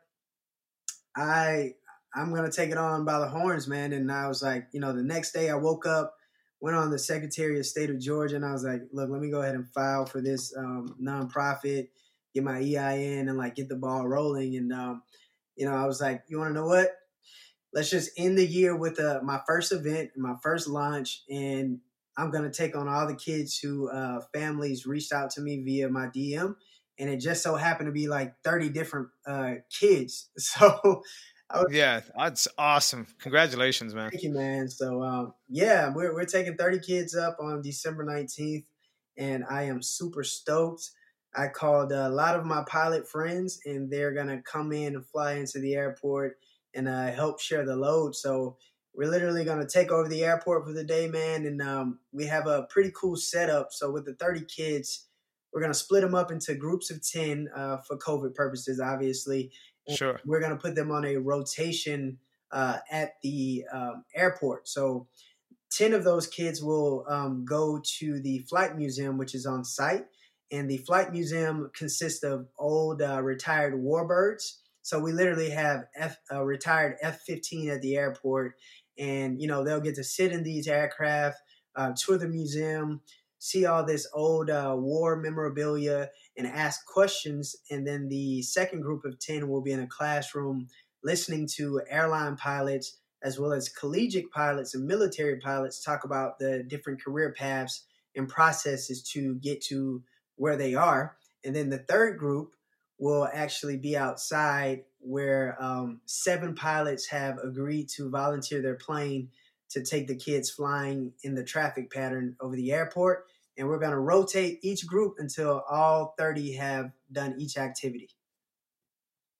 Speaker 2: I I'm gonna take it on by the horns, man. And I was like, you know, the next day I woke up, went on the Secretary of State of Georgia, and I was like, look, let me go ahead and file for this um, nonprofit, get my EIN, and like get the ball rolling. And um, you know, I was like, you want to know what? Let's just end the year with uh, my first event, my first launch, and I'm gonna take on all the kids who uh, families reached out to me via my DM, and it just so happened to be like 30 different uh, kids. So.
Speaker 1: Was, yeah, that's awesome. Congratulations, man.
Speaker 2: Thank you, man. So, um, yeah, we're, we're taking 30 kids up on December 19th, and I am super stoked. I called a lot of my pilot friends, and they're gonna come in and fly into the airport and uh, help share the load. So we're literally gonna take over the airport for the day, man. And um, we have a pretty cool setup. So with the 30 kids, we're gonna split them up into groups of 10 uh, for COVID purposes, obviously.
Speaker 1: And sure.
Speaker 2: We're gonna put them on a rotation uh, at the um, airport. So 10 of those kids will um, go to the flight museum, which is on site and the flight museum consists of old uh, retired warbirds. So we literally have F, a retired F-15 at the airport, and you know they'll get to sit in these aircraft, uh, tour the museum, see all this old uh, war memorabilia, and ask questions. And then the second group of ten will be in a classroom listening to airline pilots as well as collegiate pilots and military pilots talk about the different career paths and processes to get to where they are. And then the third group will actually be outside where um, seven pilots have agreed to volunteer their plane to take the kids flying in the traffic pattern over the airport. And we're going to rotate each group until all 30 have done each activity.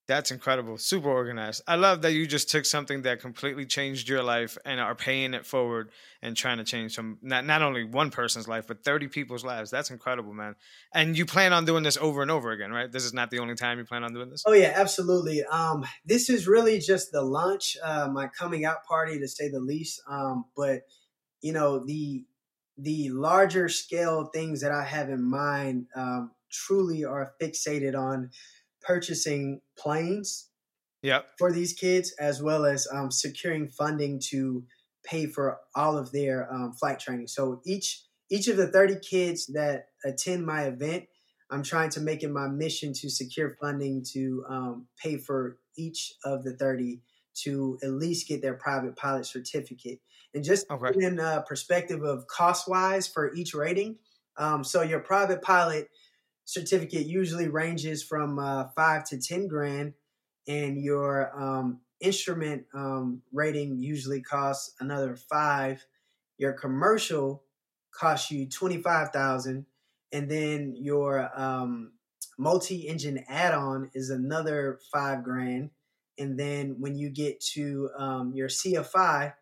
Speaker 1: That's incredible. Super organized. I love that you just took something that completely changed your life and are paying it forward and trying to change some not not only one person's life but 30 people's lives. That's incredible, man. And you plan on doing this over and over again, right? This is not the only time you plan on doing this.
Speaker 2: Oh yeah, absolutely. Um, this is really just the launch, uh, my coming out party to say the least. Um, but you know the the larger scale things that I have in mind um, truly are fixated on purchasing planes
Speaker 1: yep.
Speaker 2: for these kids, as well as um, securing funding to pay for all of their um, flight training. So each each of the 30 kids that attend my event, I'm trying to make it my mission to secure funding to um, pay for each of the 30 to at least get their private pilot certificate. And just okay. in uh, perspective of cost wise for each rating, um, so your private pilot certificate usually ranges from uh, five to ten grand, and your um, instrument um, rating usually costs another five. Your commercial costs you twenty five thousand, and then your um, multi-engine add-on is another five grand. And then when you get to um, your CFI,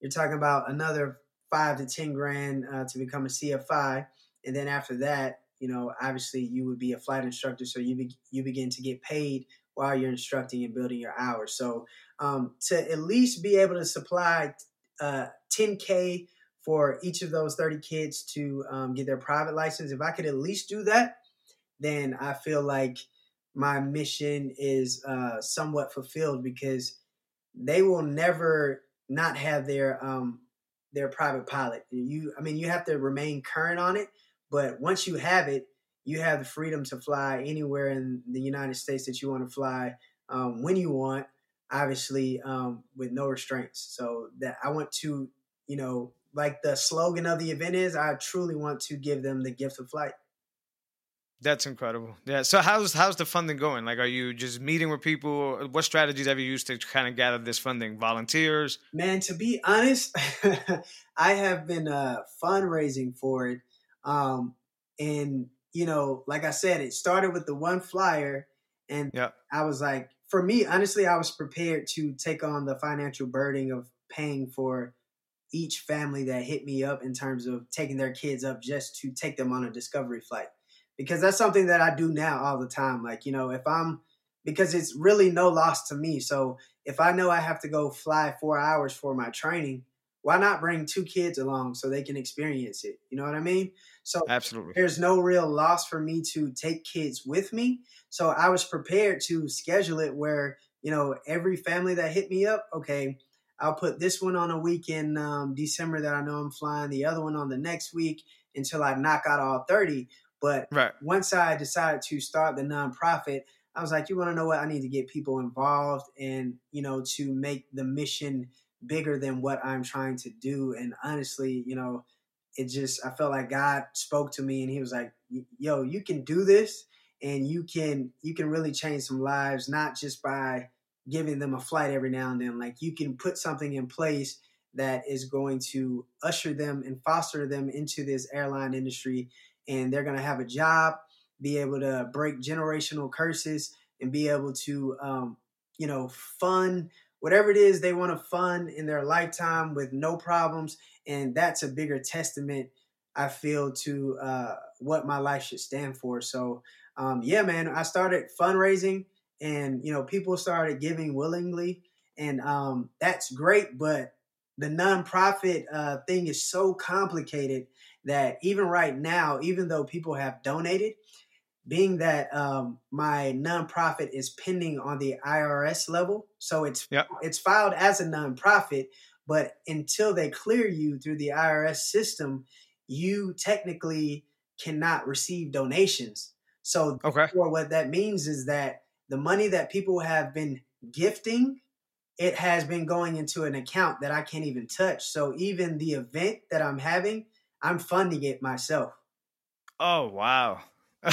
Speaker 2: you're talking about another five to ten grand uh, to become a CFI. And then after that, you know, obviously you would be a flight instructor, so you be, you begin to get paid while you're instructing and building your hours. So um, to at least be able to supply uh, 10k for each of those 30 kids to um, get their private license, if I could at least do that, then I feel like my mission is uh, somewhat fulfilled because they will never not have their um, their private pilot. You, I mean, you have to remain current on it but once you have it, you have the freedom to fly anywhere in the United States that you want to fly um, when you want, obviously um, with no restraints. So that I want to, you know, like the slogan of the event is, I truly want to give them the gift of flight.
Speaker 1: That's incredible. Yeah. So how's how's the funding going? Like, are you just meeting with people? What strategies have you used to kind of gather this funding? Volunteers?
Speaker 2: Man, to be honest, I have been uh, fundraising for it um, and you know, like I said, it started with the one flyer, and
Speaker 1: yep.
Speaker 2: I was like, for me, honestly, I was prepared to take on the financial burden of paying for each family that hit me up in terms of taking their kids up just to take them on a discovery flight because that's something that I do now all the time. Like, you know, if I'm because it's really no loss to me. So if I know I have to go fly four hours for my training, why not bring two kids along so they can experience it? You know what I mean? So
Speaker 1: absolutely,
Speaker 2: there's no real loss for me to take kids with me. So I was prepared to schedule it where you know every family that hit me up, okay, I'll put this one on a week in um, December that I know I'm flying, the other one on the next week until I knock out all 30. But
Speaker 1: right.
Speaker 2: once I decided to start the nonprofit, I was like, you want to know what? I need to get people involved and, you know, to make the mission bigger than what I'm trying to do. And honestly, you know, it just I felt like God spoke to me and he was like, "Yo, you can do this and you can you can really change some lives not just by giving them a flight every now and then. Like you can put something in place that is going to usher them and foster them into this airline industry and they're going to have a job, be able to break generational curses and be able to um, you know, fund whatever it is they want to fund in their lifetime with no problems. And that's a bigger testament, I feel, to uh, what my life should stand for. So, um, yeah, man, I started fundraising and, you know, people started giving willingly. And um, that's great. But the nonprofit uh, thing is so complicated that even right now, even though people have donated, being that um, my nonprofit is pending on the IRS level, so it's
Speaker 1: yep.
Speaker 2: it's filed as a nonprofit, but until they clear you through the IRS system, you technically cannot receive donations. So,
Speaker 1: okay.
Speaker 2: what that means is that the money that people have been gifting, it has been going into an account that I can't even touch. So, even the event that I'm having, I'm funding it myself.
Speaker 1: Oh wow!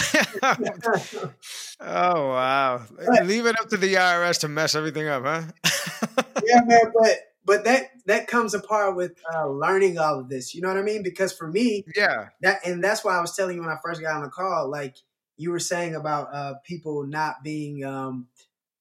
Speaker 1: oh wow! But, Leave it up to the IRS to mess everything up, huh?
Speaker 2: yeah, man. But but that that comes apart with uh, learning all of this. You know what I mean? Because for me,
Speaker 1: yeah,
Speaker 2: that and that's why I was telling you when I first got on the call, like you were saying about uh, people not being um,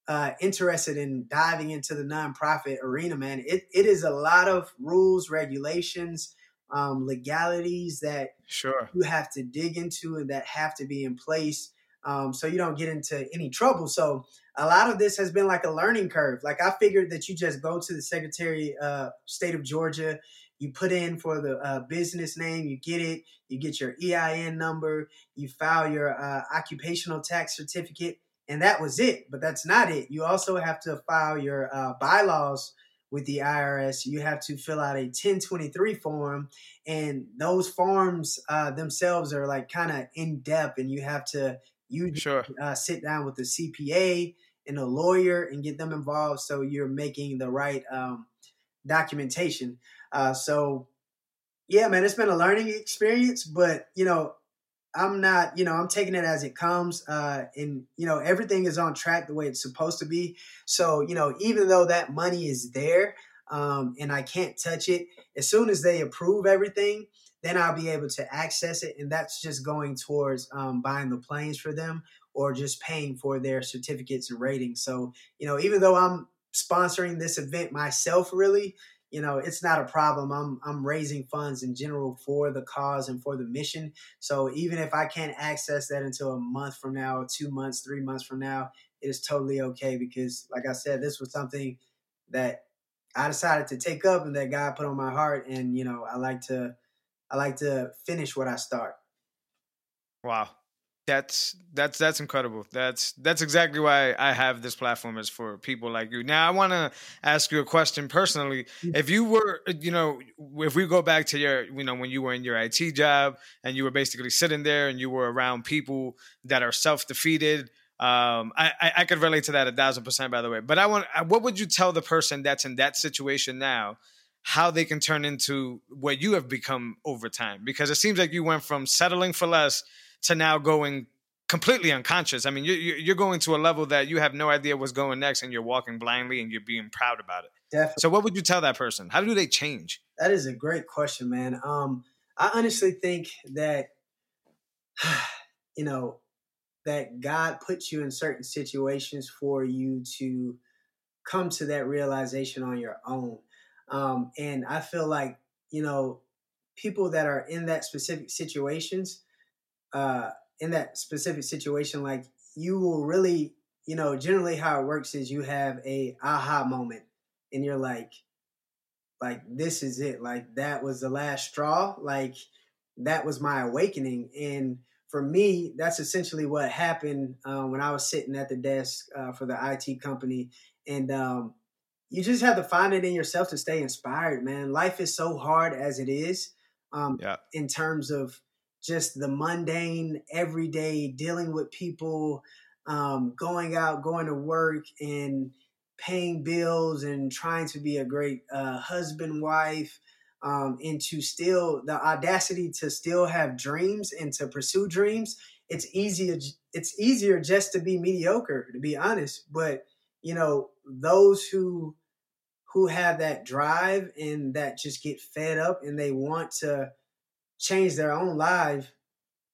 Speaker 2: uh, interested in diving into the nonprofit arena, man. It it is a lot of rules, regulations, um, legalities that
Speaker 1: sure
Speaker 2: you have to dig into and that have to be in place um, so you don't get into any trouble. So a lot of this has been like a learning curve. Like I figured that you just go to the Secretary uh, State of Georgia, you put in for the uh, business name, you get it, you get your EIN number, you file your uh, occupational tax certificate, and that was it. But that's not it. You also have to file your uh, bylaws with the IRS. You have to fill out a 1023 form, and those forms uh, themselves are like kind of in depth, and you have to you
Speaker 1: sure.
Speaker 2: uh, sit down with the CPA and a lawyer and get them involved so you're making the right um, documentation. Uh, so, yeah, man, it's been a learning experience, but you know, I'm not, you know, I'm taking it as it comes. Uh, and, you know, everything is on track the way it's supposed to be. So, you know, even though that money is there um, and I can't touch it, as soon as they approve everything, then I'll be able to access it. And that's just going towards um, buying the planes for them or just paying for their certificates and ratings. So, you know, even though I'm sponsoring this event myself, really, you know, it's not a problem. I'm I'm raising funds in general for the cause and for the mission. So even if I can't access that until a month from now, two months, three months from now, it is totally okay because, like I said, this was something that I decided to take up and that God put on my heart, and you know, I like to I like to finish what I start.
Speaker 1: Wow. That's that's that's incredible. That's that's exactly why I have this platform is for people like you. Now I want to ask you a question personally. Mm. If you were, you know, if we go back to your, you know, when you were in your IT job and you were basically sitting there and you were around people that are self defeated, um, I, I, I could relate to that a thousand percent. By the way, but I want, what would you tell the person that's in that situation now? how they can turn into what you have become over time because it seems like you went from settling for less to now going completely unconscious. I mean, you're, you're going to a level that you have no idea what's going next and you're walking blindly and you're being proud about it.
Speaker 2: Definitely.
Speaker 1: So what would you tell that person? How do they change?
Speaker 2: That is a great question, man. Um, I honestly think that, you know, that God puts you in certain situations for you to come to that realization on your own. Um, and I feel like, you know, people that are in that specific situations, uh, in that specific situation, like you will really, you know, generally how it works is you have a aha moment and you're like, like this is it. Like that was the last straw. Like that was my awakening. And for me, that's essentially what happened uh, when I was sitting at the desk uh, for the IT company. And um, you just have to find it in yourself to stay inspired, man. Life is so hard as it is. Um,
Speaker 1: yeah.
Speaker 2: in terms of just the mundane, everyday dealing with people, um, going out, going to work, and paying bills, and trying to be a great uh, husband, wife, um, and to still the audacity to still have dreams and to pursue dreams. It's easier. It's easier just to be mediocre, to be honest. But you know, those who who have that drive and that just get fed up and they want to change their own life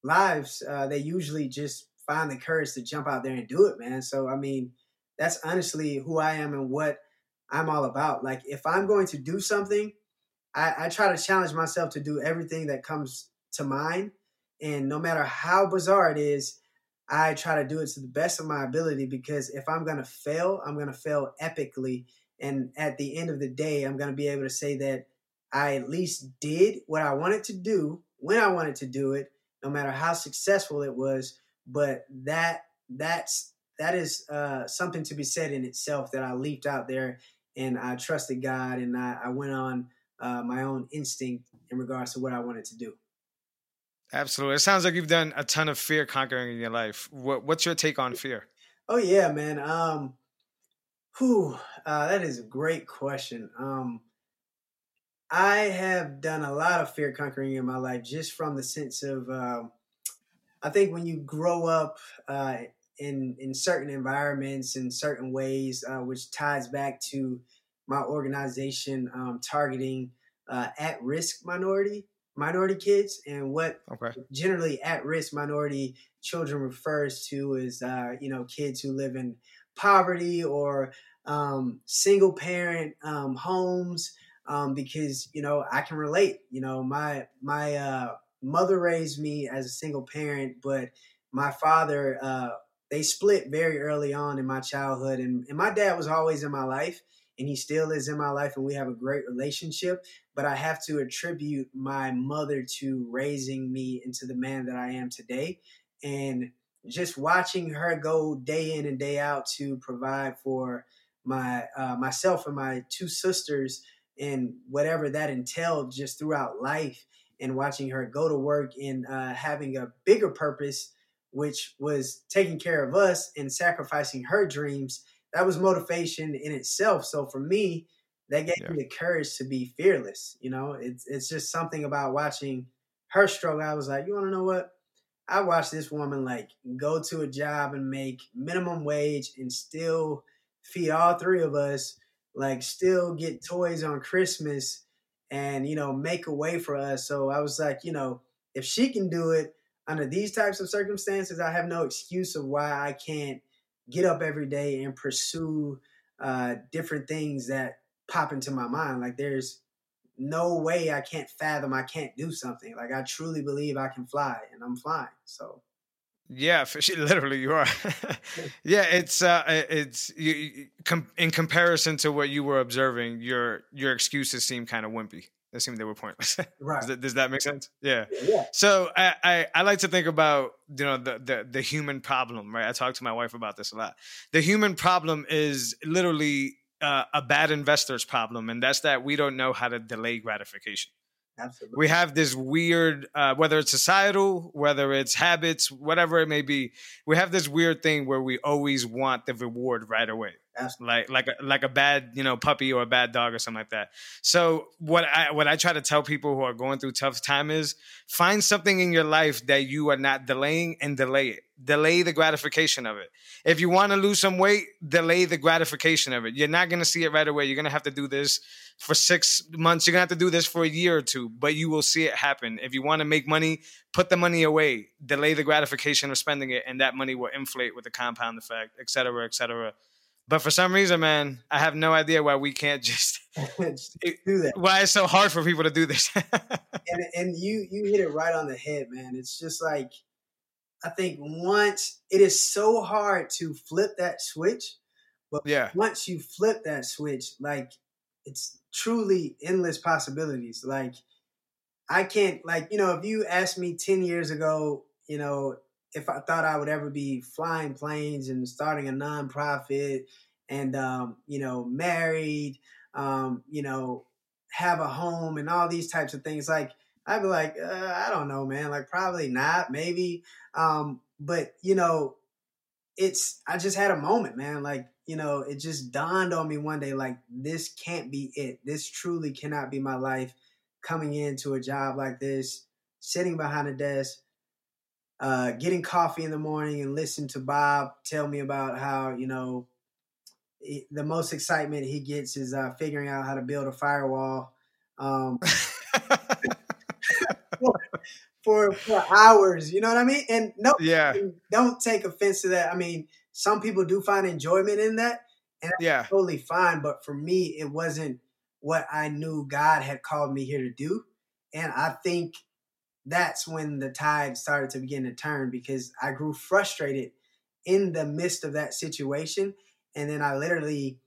Speaker 2: lives uh, they usually just find the courage to jump out there and do it man. So i mean that's honestly who i am and what i'm all about. Like if i'm going to do something I, I try to challenge myself to do everything that comes to mind. And no matter how bizarre it is i try to do it to the best of my ability because if i'm going to fail i'm going to fail epically. And at the end of the day, I'm going to be able to say that I at least did what I wanted to do when I wanted to do it, no matter how successful it was. But that that's that is uh, something to be said in itself. That I leaped out there and I trusted God and I, I went on uh, my own instinct in regards to what I wanted to do.
Speaker 1: Absolutely, it sounds like you've done a ton of fear conquering in your life. What, what's your take on fear?
Speaker 2: Oh yeah, man. Um, Whew, uh, that is a great question. Um, I have done a lot of fear conquering in my life, just from the sense of, uh, I think when you grow up uh, in in certain environments in certain ways, uh, which ties back to my organization um, targeting uh, at risk minority minority kids and what okay. generally at risk minority children refers to is uh, you know kids who live in poverty or um, single parent um, homes um, because you know I can relate. You know my my uh, mother raised me as a single parent, but my father uh, they split very early on in my childhood, and, and my dad was always in my life, and he still is in my life, and we have a great relationship. But I have to attribute my mother to raising me into the man that I am today, and just watching her go day in and day out to provide for my uh, myself and my two sisters and whatever that entailed just throughout life and watching her go to work and uh, having a bigger purpose which was taking care of us and sacrificing her dreams that was motivation in itself. So for me that gave yeah. me the courage to be fearless you know? It's, it's just something about watching her struggle. I was like you want to know what? I watched this woman like go to a job and make minimum wage and still feed all three of us, like still get toys on Christmas and you know make a way for us. So I was like, you know, if she can do it under these types of circumstances, I have no excuse of why I can't get up every day and pursue uh, different things that pop into my mind. Like there's no way I can't fathom I can't do something. Like I truly believe I can fly and I'm flying. So
Speaker 1: yeah, for literally you are. yeah, it's uh it's you, com- in comparison to what you were observing, your your excuses seem kind of wimpy. They seem they were pointless. Right. does, that, does, that, make sense? Yeah. Yeah. So I, I, I like to think about you know the, the the human problem, right? I talk to my wife about this a lot. The human problem is literally uh, a bad investor's problem, and that's that we don't know how to delay gratification. Absolutely. We have this weird, uh, whether it's societal, whether it's habits, whatever it may be, we have this weird thing where we always want the reward right away. Like like a, like a bad you know puppy or a bad dog or something like that. So what I what I try to tell people who are going through tough time is find something in your life that you are not delaying and delay it. Delay the gratification of it. If you want to lose some weight, delay the gratification of it. You're not going to see it right away. You're going to have to do this for six months. You're going to have to do this for a year or two, but you will see it happen. If you want to make money, put the money away. Delay the gratification of spending it, and that money will inflate with the compound effect, et cetera, et cetera but for some reason, man, I have no idea why we can't just, just do that. Why it's so hard for people to do this.
Speaker 2: and and you you hit it right on the head, man. It's just like I think once it is so hard to flip that switch, but yeah, once you flip that switch, like it's truly endless possibilities. Like I can't like, you know, if you asked me 10 years ago, you know, if I thought I would ever be flying planes and starting a nonprofit and um, you know married, um, you know have a home and all these types of things, like I'd be like, uh, I don't know, man. Like probably not, maybe. Um, but you know, it's I just had a moment, man. Like you know, it just dawned on me one day, like this can't be it. This truly cannot be my life. Coming into a job like this, sitting behind a desk uh, getting coffee in the morning and listen to Bob tell me about how you know the most excitement he gets is uh, figuring out how to build a firewall um, for, for hours. You know what I mean? And no, yeah, don't take offense to that. I mean, some people do find enjoyment in that, and yeah, totally fine. But for me, it wasn't what I knew God had called me here to do, and I think that's when the tide started to begin to turn because I grew frustrated in the midst of that situation. And then I literally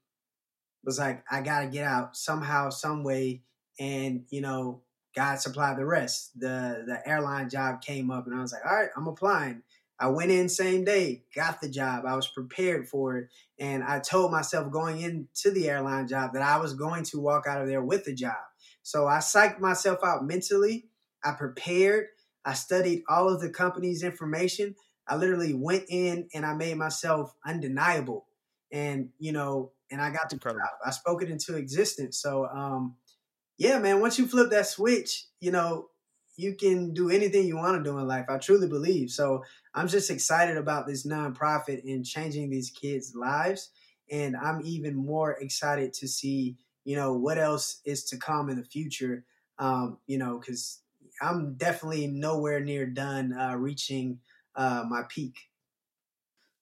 Speaker 2: was like, I got to get out somehow, some way. And, you know, God supplied the rest. The, the airline job came up and I was like, all right, I'm applying. I went in same day, got the job. I was prepared for it. And I told myself going into the airline job that I was going to walk out of there with a job. So I psyched myself out mentally I prepared. I studied all of the company's information. I literally went in and I made myself undeniable. And, you know, and I got the job. I spoke it into existence. So, um, yeah, man, once you flip that switch, you know, you can do anything you want to do in life. I truly believe. So I'm just excited about this nonprofit and changing these kids' lives. And I'm even more excited to see, you know, what else is to come in the future. Um, you know, because I'm definitely nowhere near done uh, reaching uh, my peak.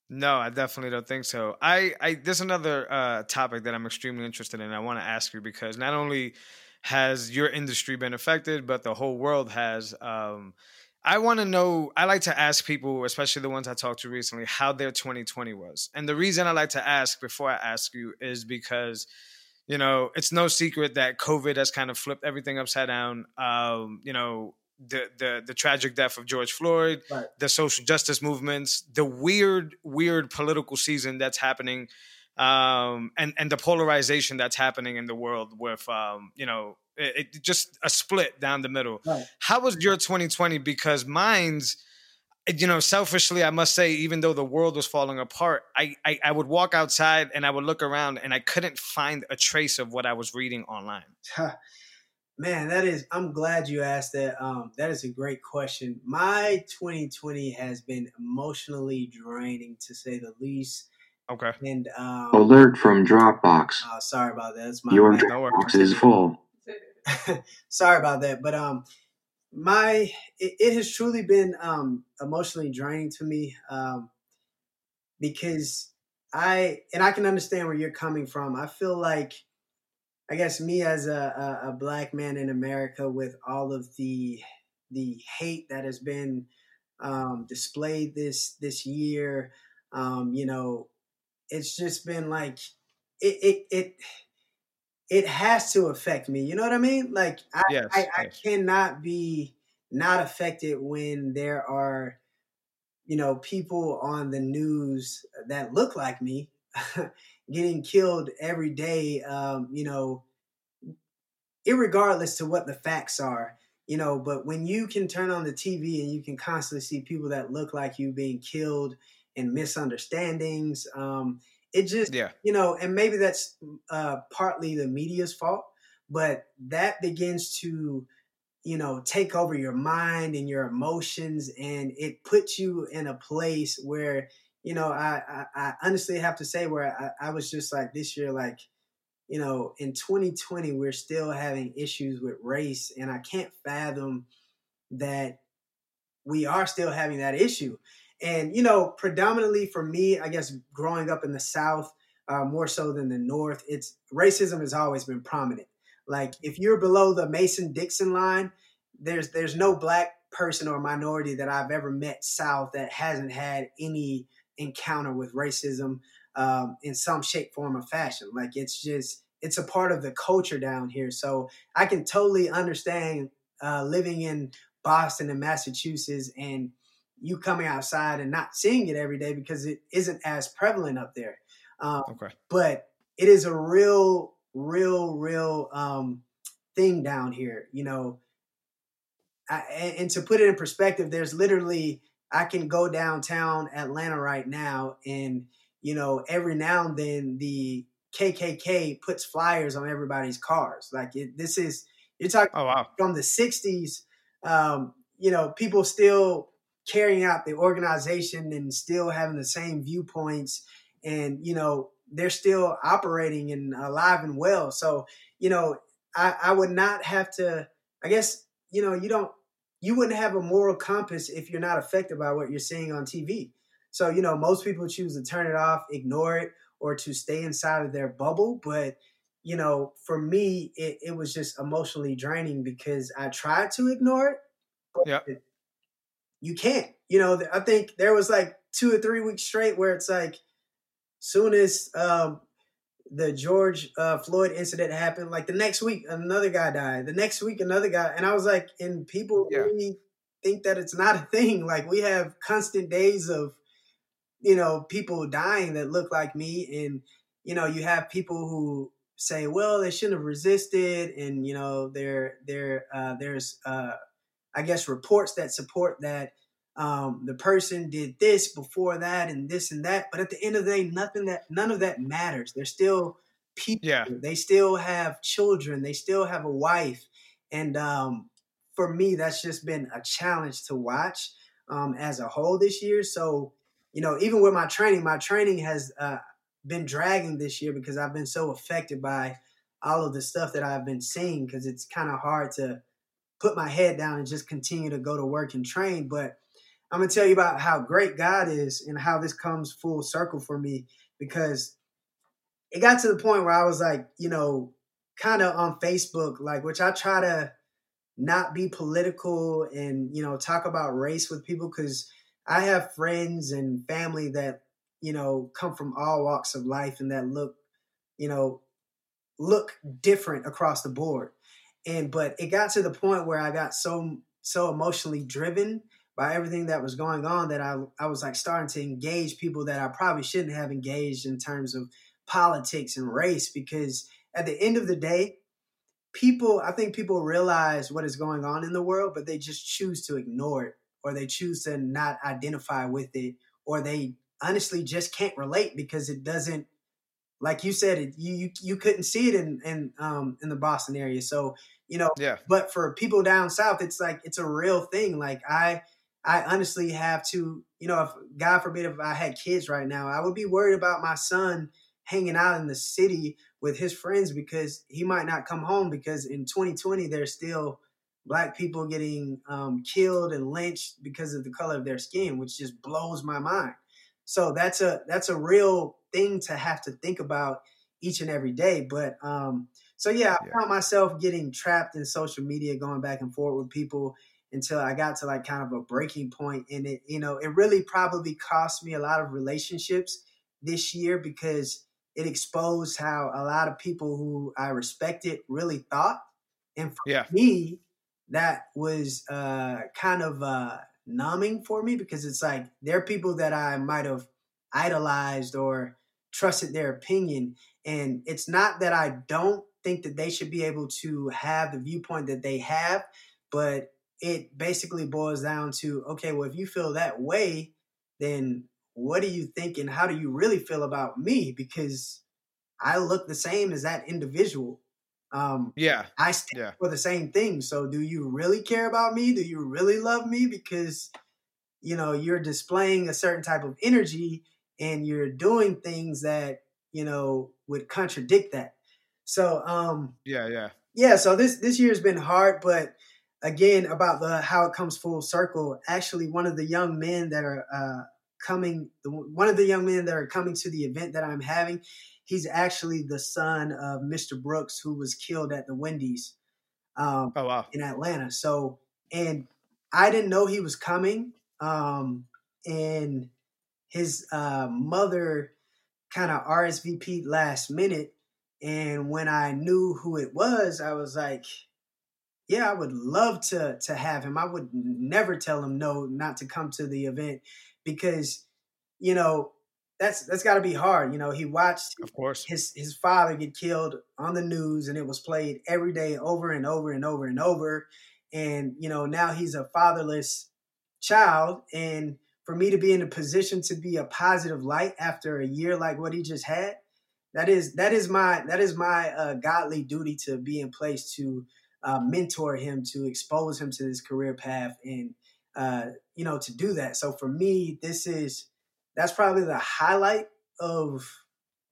Speaker 1: No, I definitely don't think so. I, I there's another uh, topic that I'm extremely interested in. I want to ask you because not only has your industry been affected, but the whole world has. Um, I want to know. I like to ask people, especially the ones I talked to recently, how their 2020 was. And the reason I like to ask before I ask you is because, you know, it's no secret that COVID has kind of flipped everything upside down. Um, you know, the the the tragic death of George Floyd, right. the social justice movements, the weird weird political season that's happening, um, and and the polarization that's happening in the world with um, you know it, it, just a split down the middle. Right. How was your 2020? Because mine's you know selfishly i must say even though the world was falling apart I, I, I would walk outside and i would look around and i couldn't find a trace of what i was reading online
Speaker 2: Man, that is. I'm glad you asked that. Um, that is a great question. My 2020 has been emotionally draining, to say the least.
Speaker 1: Okay.
Speaker 2: And um,
Speaker 3: alert from Dropbox.
Speaker 2: Oh, sorry about that. That's my
Speaker 3: your bad. Dropbox is full.
Speaker 2: sorry about that, but um, my it, it has truly been um emotionally draining to me um because I and I can understand where you're coming from. I feel like I guess me as a, a, a, black man in America with all of the the hate that has been um, displayed this this year, um, you know, it's just been like it it it it has to affect me. You know what I mean? Like I yes, I, yes. I cannot be not affected when there are you know people on the news that look like me getting killed every day, um, you know, regardless to what the facts are, you know, but when you can turn on the TV and you can constantly see people that look like you being killed and misunderstandings, um, it just, yeah. you know, and maybe that's uh, partly the media's fault, but that begins to, you know, take over your mind and your emotions, and it puts you in a place where you know, I, I, I honestly have to say where I, I was just like this year, like, you know, in 2020, we're still having issues with race. And I can't fathom that we are still having that issue. And, you know, predominantly for me, I guess growing up in the South, uh, more so than the North, it's racism has always been prominent. Like if you're below the Mason Dixon line, there's there's no black person or minority that I've ever met South that hasn't had any encounter with racism um, in some shape, form, or fashion. Like it's just it's a part of the culture down here. So I can totally understand uh, living in Boston and Massachusetts and you coming outside and not seeing it every day because it isn't as prevalent up there. Um, okay. But it is a real, real, real um, thing down here. You know, I, and, to put it in perspective, there's literally I can go downtown Atlanta right now, and you know, every now and then the KKK puts flyers on everybody's cars. Like it, this is you're talking oh, wow. from the '60s. Um, you know, people still carrying out the organization and still having the same viewpoints, and you know, they're still operating and alive and well. So, you know, I, I would not have to. I guess you know, you don't you wouldn't have a moral compass if you're not affected by what you're seeing on TV. So, you know, most people choose to turn it off, ignore it, or to stay inside of their bubble. But, you know, for me, it, it was just emotionally draining because I tried to ignore it.
Speaker 1: yeah.
Speaker 2: You can't. You know, I think there was like two or three weeks straight where it's like, soon as um, the George uh, Floyd incident happened, like the next week, another guy died. The next week, another guy. And I was like, and people yeah. really think that it's not a thing. Like we have constant days of, you know, people dying that look like me. And, you know, you have people who say, well, they shouldn't have resisted. And, you know, there, there, uh, there's, uh, I guess, reports that support that um, the person did this before that and this and that. But at the end of the day, nothing that none of that matters. They're still people.
Speaker 1: Yeah.
Speaker 2: They still have children. They still have a wife. And um, for me, that's just been a challenge to watch um, as a whole this year. So, you know, even with my training, my training has uh, been dragging this year because I've been so affected by all of the stuff that I've been seeing because it's kind of hard to put my head down and just continue to go to work and train. But I'm gonna tell you about how great God is and how this comes full circle for me because it got to the point where I was like, you know, kind of on Facebook, like which I try to not be political and you know talk about race with people because I have friends and family that you know come from all walks of life and that look, you know, look different across the board. And but it got to the point where I got so so emotionally driven by everything that was going on that I I was like starting to engage people that I probably shouldn't have engaged in terms of politics and race because at the end of the day people I think people realize what is going on in the world but they just choose to ignore it or they choose to not identify with it or they honestly just can't relate because it doesn't like you said it you you, you couldn't see it in in um in the Boston area. So you know
Speaker 1: yeah.
Speaker 2: but for people down south it's like it's a real thing. Like I I honestly have to, you know, if God forbid if I had kids right now, I would be worried about my son hanging out in the city with his friends because he might not come home because in 2020 there's still black people getting um, killed and lynched because of the color of their skin, which just blows my mind. So that's a that's a real thing to have to think about each and every day. But um, so yeah, I yeah. found myself getting trapped in social media, going back and forth with people until I got to like kind of a breaking point in it. You know, it really probably cost me a lot of relationships this year because it exposed how a lot of people who I respected really thought. And for
Speaker 1: yeah.
Speaker 2: me, that was uh, kind of uh, numbing for me because it's like they're people that I might have idolized or trusted their opinion. And it's not that I don't think that they should be able to have the viewpoint that they have, but it basically boils down to okay, well, if you feel that way, then what do you think and how do you really feel about me? Because I look the same as that individual. Um,
Speaker 1: yeah,
Speaker 2: I stand yeah. for the same thing. So, do you really care about me? Do you really love me? Because you know you're displaying a certain type of energy and you're doing things that you know would contradict that. So, um,
Speaker 1: yeah, yeah,
Speaker 2: yeah. So this this year has been hard, but again about the how it comes full circle. Actually, one of the young men that are uh, coming, one of the young men that are coming to the event that I'm having, he's actually the son of Mr. Brooks, who was killed at the Wendy's. Um,
Speaker 1: oh wow!
Speaker 2: In Atlanta. So, and I didn't know he was coming. Um, and his uh, mother kind of RSVP'd last minute. And when I knew who it was, I was like, yeah, I would love to to have him. I would never tell him no not to come to the event because you know that's that's got to be hard. You know, he watched
Speaker 1: of course
Speaker 2: his his father get killed on the news and it was played every day over and over and over and over and you know, now he's a fatherless child and for me to be in a position to be a positive light after a year like what he just had, that is that is my that is my uh, godly duty to be in place to uh, mentor him, to expose him to this career path, and uh, you know to do that. So for me, this is that's probably the highlight of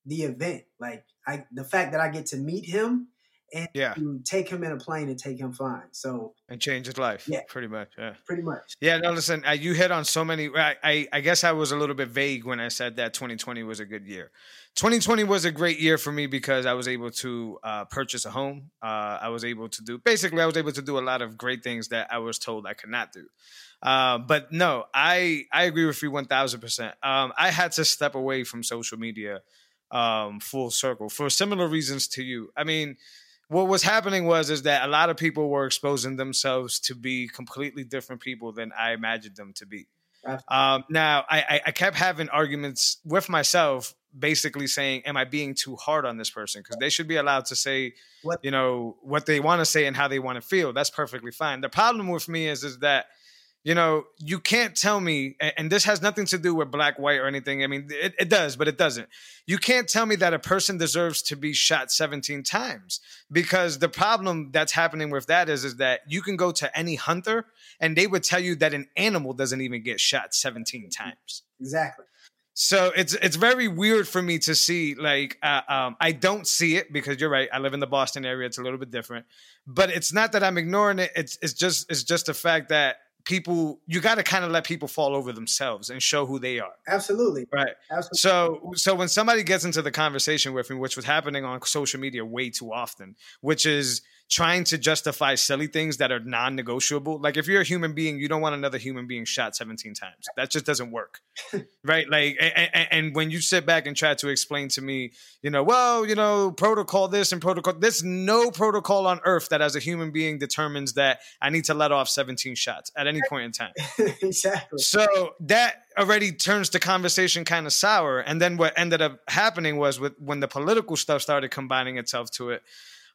Speaker 2: the event. Like I, the fact that I get to meet him and
Speaker 1: yeah.
Speaker 2: take him in a plane and take him flying. So
Speaker 1: and change his life.
Speaker 2: Yeah,
Speaker 1: pretty much. Yeah,
Speaker 2: pretty much.
Speaker 1: Yeah. No, listen, uh, you hit on so many. I, I, I guess I was a little bit vague when I said that 2020 was a good year. 2020 was a great year for me because I was able to uh, purchase a home. Uh, I was able to do basically I was able to do a lot of great things that I was told I could not do. Uh, but no, I I agree with you 1000. Um, percent I had to step away from social media um, full circle for similar reasons to you. I mean what was happening was is that a lot of people were exposing themselves to be completely different people than I imagined them to be. Um, now, I, I kept having arguments with myself, basically saying, "Am I being too hard on this person?" Because they should be allowed to say, what? you know, what they want to say and how they want to feel. That's perfectly fine. The problem with me is is that you know, you can't tell me, and this has nothing to do with black, white, or anything. I mean, it, it, does, but it doesn't. You can't tell me that a person deserves to be shot 17 times because the problem that's happening with that is, is that you can go to any hunter and they would tell you that an animal doesn't even get shot 17 times.
Speaker 2: Exactly.
Speaker 1: So it's it's very weird for me to see like uh, um, I don't see it because you're right. I live in the Boston area. It's a little bit different, but it's not that I'm ignoring it. It's it's just it's just the fact that people you got to kind of let people fall over themselves and show who they are.
Speaker 2: Absolutely.
Speaker 1: Right.
Speaker 2: Absolutely.
Speaker 1: so so when somebody gets into the conversation with me which was happening on social media way too often which is trying to justify silly things that are non-negotiable. Like if you're a human being, you don't want another human being shot 17 times. That just doesn't work. right? Like and, and, when you sit back and try to explain to me, you know, well, you know, protocol this and protocol there's no protocol on earth that as a human being determines that I need to let off 17 shots at any point in time.
Speaker 2: exactly.
Speaker 1: So that already turns the conversation kind of sour. And then what ended up happening was with when the political stuff started combining itself to it,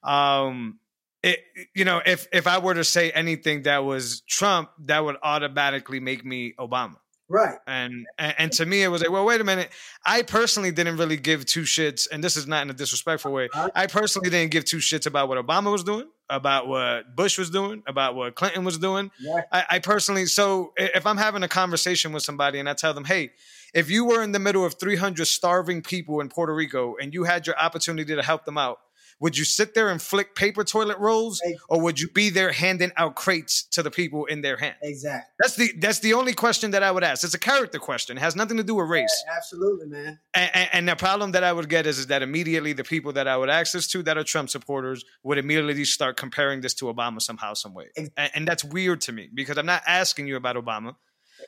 Speaker 1: um, it, you know, if if I were to say anything that was Trump, that would automatically make me Obama.
Speaker 2: Right.
Speaker 1: And, and and to me, it was like, well, wait a minute. I personally didn't really give two shits, and this is not in a disrespectful way. Uh-huh. I personally didn't give two shits about what Obama was doing, about what Bush was doing, about what Clinton was doing. Yeah. I, I personally, so if I'm having a conversation with somebody and I tell them, hey, if you were in the middle of 300 starving people in Puerto Rico and you had your opportunity to help them out, would you sit there and flick paper toilet rolls, or would you be there handing out crates to the people in their hand?
Speaker 2: Exactly.
Speaker 1: That's the that's the only question that I would ask. It's a character question. It has nothing to do with race.
Speaker 2: Yeah, absolutely, man.
Speaker 1: And, and, and, the problem that I would get is, is that immediately the people that I would access to that are Trump supporters would immediately start comparing this to Obama somehow, some way. Exactly. And, and that's weird to me because I'm not asking you about Obama.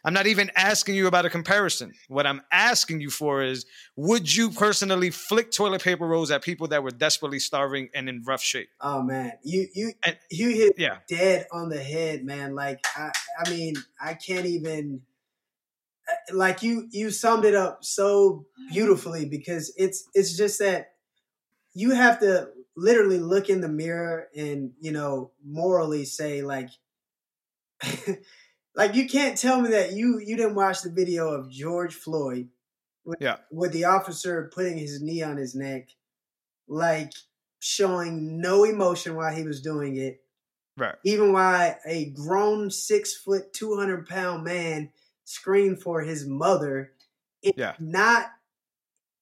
Speaker 1: I'm not even asking you about a comparison. What I'm asking you for is would you personally flick toilet paper rolls at people that were desperately starving and in rough shape?
Speaker 2: Oh man, you you and, you hit yeah. dead on the head, man. Like I I mean, I can't even uh, like you you summed it up so beautifully because it's it's just that you have to literally look in the mirror and, you know, morally say like like you can't tell me that you you didn't watch the video of George Floyd with,
Speaker 1: yeah.
Speaker 2: with the officer putting his knee on his neck, like showing no emotion while he was doing it.
Speaker 1: Right.
Speaker 2: Even while a grown six foot, two hundred pound man screamed for his mother, it yeah. not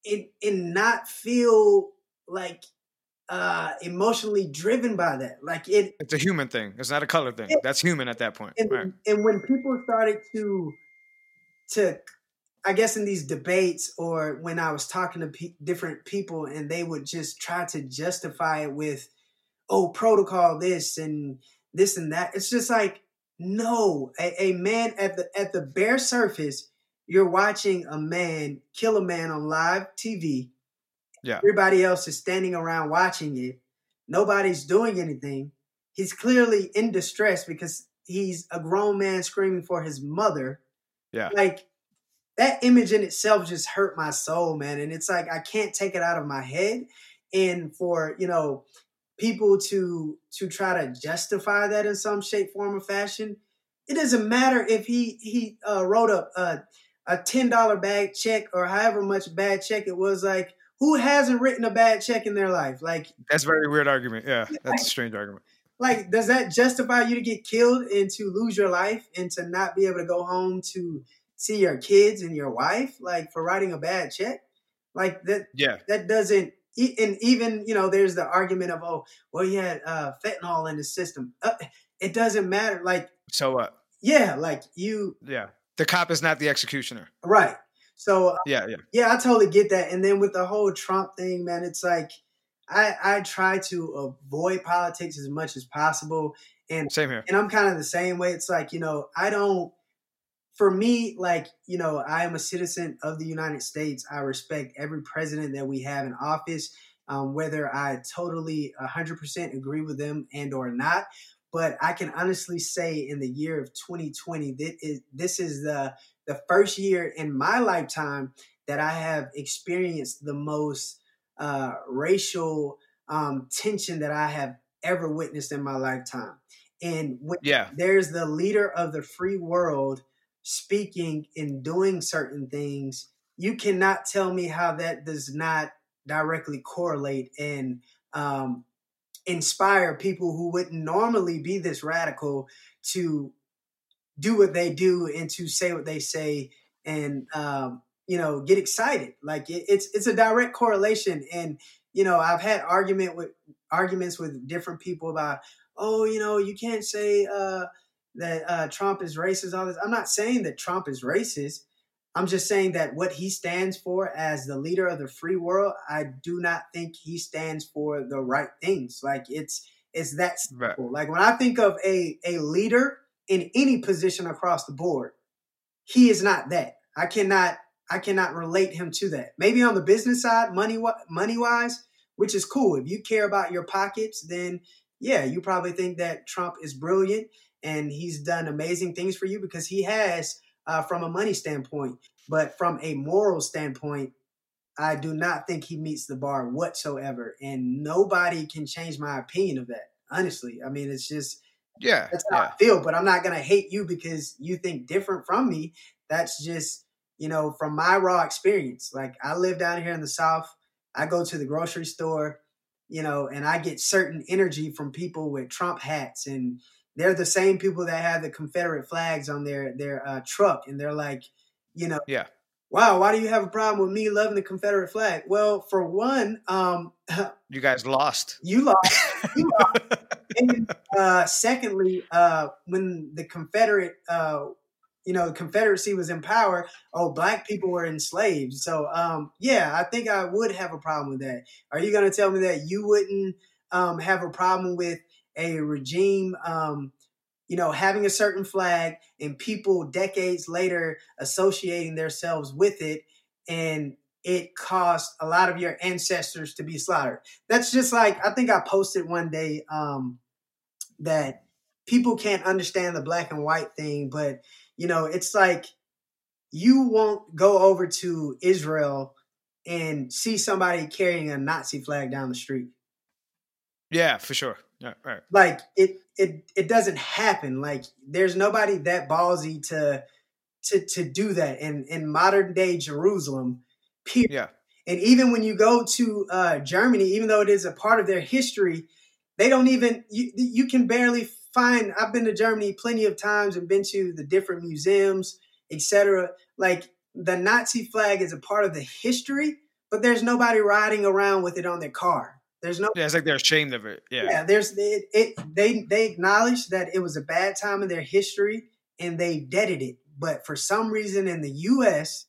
Speaker 2: it and not feel like uh emotionally driven by that. Like it
Speaker 1: it's a human thing. It's not a color thing. It, that's human at that point.
Speaker 2: And,
Speaker 1: right.
Speaker 2: and when people started to to i guess in these debates or when i was talking to pe- different people and they would just try to justify it with oh protocol this and this and that it's just like no. A, a man at the at the bare surface you're watching a man kill a man on live tv
Speaker 1: yeah.
Speaker 2: Everybody else is standing around watching it. Nobody's doing anything. He's clearly in distress because he's a grown man screaming for his mother.
Speaker 1: Yeah.
Speaker 2: Like that image in itself just hurt my soul, man. And it's like I can't take it out of my head. And for, you know, people to to try to justify that in some shape, form, or fashion, it doesn't matter if he he uh, wrote a, a a ten dollar bag check or however much bad check it was. Like, who hasn't written a bad check in their life? Like
Speaker 1: that's a very weird argument. Yeah, that's a strange argument.
Speaker 2: Like, does that justify you to get killed and to lose your life and to not be able to go home to see your kids and your wife? Like for writing a bad check? Like that?
Speaker 1: Yeah,
Speaker 2: that doesn't. And even you know, there's the argument of oh, well, he had uh, fentanyl in the system. Uh, it doesn't matter. Like
Speaker 1: so what?
Speaker 2: Yeah, like you.
Speaker 1: Yeah, the cop is not the executioner.
Speaker 2: Right. So
Speaker 1: uh, yeah, yeah,
Speaker 2: yeah, I totally get that. And then with the whole Trump thing, man, it's like I I try to avoid politics as much as possible. And
Speaker 1: same here.
Speaker 2: And I'm kind of the same way. It's like you know I don't. For me, like you know, I am a citizen of the United States. I respect every president that we have in office, um, whether I totally 100% agree with them and or not. But I can honestly say, in the year of 2020, that is, this is the the first year in my lifetime that I have experienced the most uh, racial um, tension that I have ever witnessed in my lifetime. And when
Speaker 1: Yeah.
Speaker 2: there's the leader of the free world speaking and doing certain things, you cannot tell me how that does not directly correlate and um, inspire people who wouldn't normally be this radical to do what they do and to say what they say and um, you know get excited. Like it, it's it's a direct correlation. And you know i've had argument with arguments with different people about oh you know you can't say uh, that uh, trump is racist all this. I'm not saying that trump is racist. I'm just saying that what he stands for as the leader of the free world i do not think he stands for the right things. Like it's it's that
Speaker 1: Right.
Speaker 2: simple. like when i think of a a leader in any position across the board. He is not that. I cannot i cannot relate him to that. Maybe on the business side money money wise which is cool. If you care about your pockets then yeah you probably think that trump is brilliant and he's done amazing things for you because he has uh, from a money standpoint. But from a moral standpoint i do not think he meets the bar whatsoever. And nobody can change my opinion of that honestly. I mean it's just
Speaker 1: Yeah.
Speaker 2: that's how
Speaker 1: Yeah.
Speaker 2: I feel. But I'm not gonna hate you because you think different from me. That's just you know from my raw experience. Like I live down here in the South. I go to the grocery store, you know, and I get certain energy from people with Trump hats, and they're the same people that have the Confederate flags on their their uh, truck, and they're like, you know,
Speaker 1: Yeah.
Speaker 2: Wow, why do you have a problem with me loving the Confederate flag? Well, for one, um,
Speaker 1: You guys lost.
Speaker 2: you lost. You lost. and uh, secondly, uh, when the Confederate, uh, you know, the Confederacy was in power, oh, black people were enslaved. So, um, yeah, I think I would have a problem with that. Are you going to tell me that you wouldn't um, have a problem with a regime, um, you know, having a certain flag and people decades later associating themselves with it and it caused a lot of your ancestors to be slaughtered? That's just like, I think I posted one day um, that people can't understand the black and white thing, but you know, it's like you won't go over to Israel and see somebody carrying a Nazi flag down the street.
Speaker 1: Yeah, for sure. Right.
Speaker 2: Like it it it doesn't happen. Like there's nobody that ballsy to to to do that in in modern day Jerusalem. Period.
Speaker 1: Yeah.
Speaker 2: And even when you go to uh, Germany, even though it is a part of their history, they don't even you, you can barely find. I've been to Germany plenty of times and been to the different museums, etc. Like the Nazi flag is a part of the history, but there's nobody riding around with it on their car. There's no
Speaker 1: Yeah, it's like they're ashamed of it. Yeah.
Speaker 2: yeah, there's it, it they they acknowledge that it was a bad time in their history and they deaded it. But for some reason in the US,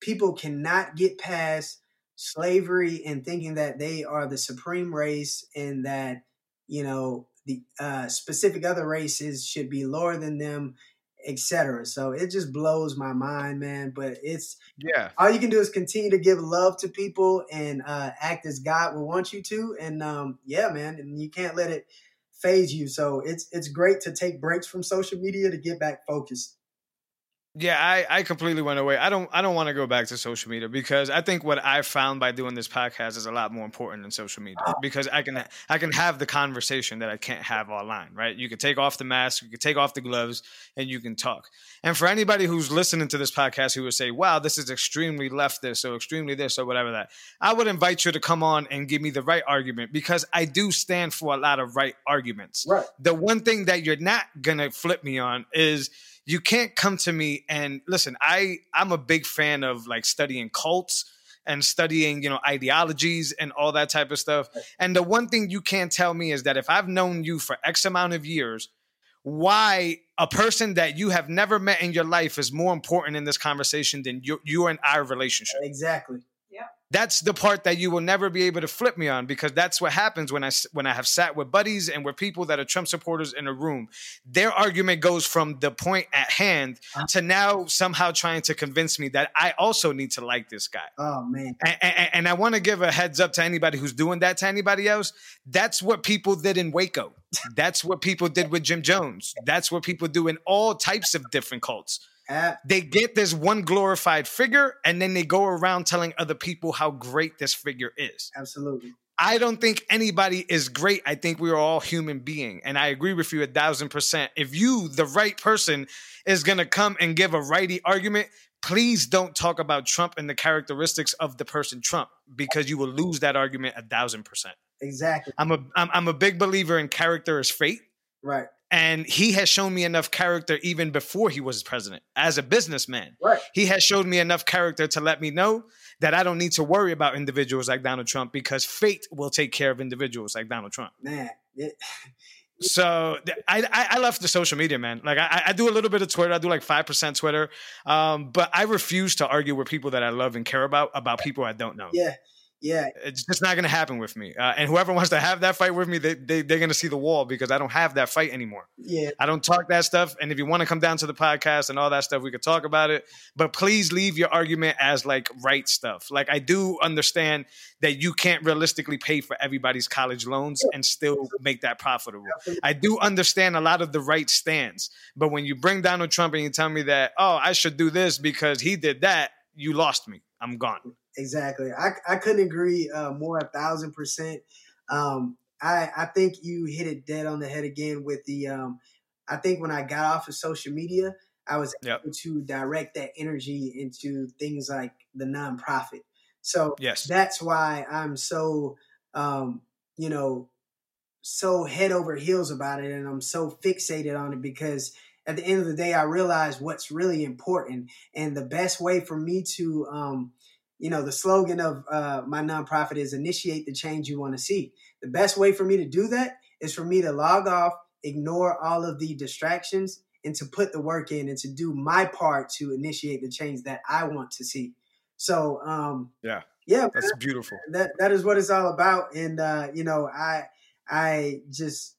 Speaker 2: people cannot get past slavery and thinking that they are the supreme race and that, you know, the uh, specific other races should be lower than them, etc. So it just blows my mind, man. But it's
Speaker 1: Yeah.
Speaker 2: all you can do is continue to give love to people and uh, act as God will want you to. And um, yeah, man, and you can't let it phase you. So it's it's great to take breaks from social media to get back focused.
Speaker 1: Yeah, I, I completely went away. I don't I don't want to go back to social media because I think what I found by doing this podcast is a lot more important than social media uh. because I can I can have the conversation that I can't have online, right? You can take off the mask, you can take off the gloves, and you can talk. And for anybody who's listening to this podcast who would say, "Wow, this is extremely leftist or extremely this or whatever that," I would invite you to come on and give me the right argument because I do stand for a lot of right arguments
Speaker 2: Right.
Speaker 1: the one thing that you're not gonna flip me on is you can't come to me and listen i i'm a big fan of like studying cults and studying you know ideologies and all that type of stuff. And the one thing you can't tell me is that if i've known you for x amount of years why a person that you have never met in your life is more important in this conversation than you, you and our relationship?
Speaker 2: Exactly.
Speaker 1: That's the part that you will never be able to flip me on because that's what happens when I when I have sat with buddies and with people that are Trump supporters in a room. Their argument goes from the point at hand uh-huh. to now somehow trying to convince me that I also need to like this guy.
Speaker 2: Oh man.
Speaker 1: And, and, and I want to give a heads up to anybody who's doing that to anybody else. That's what people did in Waco. That's what people did with Jim Jones. That's what people do in all types of different cults They get this one glorified figure and then they go around telling other people how great this figure is.
Speaker 2: absolutely.
Speaker 1: I don't think anybody is great. I think we are all human being. And I agree with you a thousand percent. If you, the right person, is gonna come and give a righty argument, please don't talk about Trump and the characteristics of the person Trump because you will lose that argument a thousand percent.
Speaker 2: Exactly.
Speaker 1: I'm a I'm, I'm a big believer in character is fate.
Speaker 2: Right.
Speaker 1: And he has shown me enough character even before he was president as a businessman.
Speaker 2: Right.
Speaker 1: He has showed me enough character to let me know that I don't need to worry about individuals like Donald Trump because fate will take care of individuals like Donald Trump.
Speaker 2: Man. It,
Speaker 1: So I, I, I left the social media, man. Like I, I do a little bit of Twitter. I do like five percent Twitter, um, but I refuse to argue with people that I love and care about about people I don't know.
Speaker 2: yeah. Yeah.
Speaker 1: It's just not going to happen with me. Uh, and whoever wants to have that fight with me, they, they they're going to see the wall because I don't have that fight anymore.
Speaker 2: Yeah.
Speaker 1: I don't talk that stuff. And if you want to come down to the podcast and all that stuff, we could talk about it. But please leave your argument as like right stuff. Like I do understand that you can't realistically pay for everybody's college loans and still make that profitable. I do understand a lot of the right stands. But when you bring Donald Trump and you tell me that, oh, I should do this because he did that, you lost me. I'm gone.
Speaker 2: Exactly. I, I couldn't agree uh, more a thousand percent. Um, I I think you hit it dead on the head again with the. Um, I think when I got off of social media, I was
Speaker 1: Yep.
Speaker 2: able to direct that energy into things like the nonprofit. So
Speaker 1: Yes.
Speaker 2: that's why I'm so, um, you know, so head over heels about it, and I'm so fixated on it because at the end of the day, I realize what's really important, and the best way for me to, um, you know, the slogan of uh, my nonprofit is initiate the change you want to see. The best way for me to do that is for me to log off, ignore all of the distractions, and to put the work in and to do my part to initiate the change that I want to see. So, um,
Speaker 1: Yeah.
Speaker 2: yeah,
Speaker 1: That's beautiful.
Speaker 2: that that is what it's all about and uh you know i i just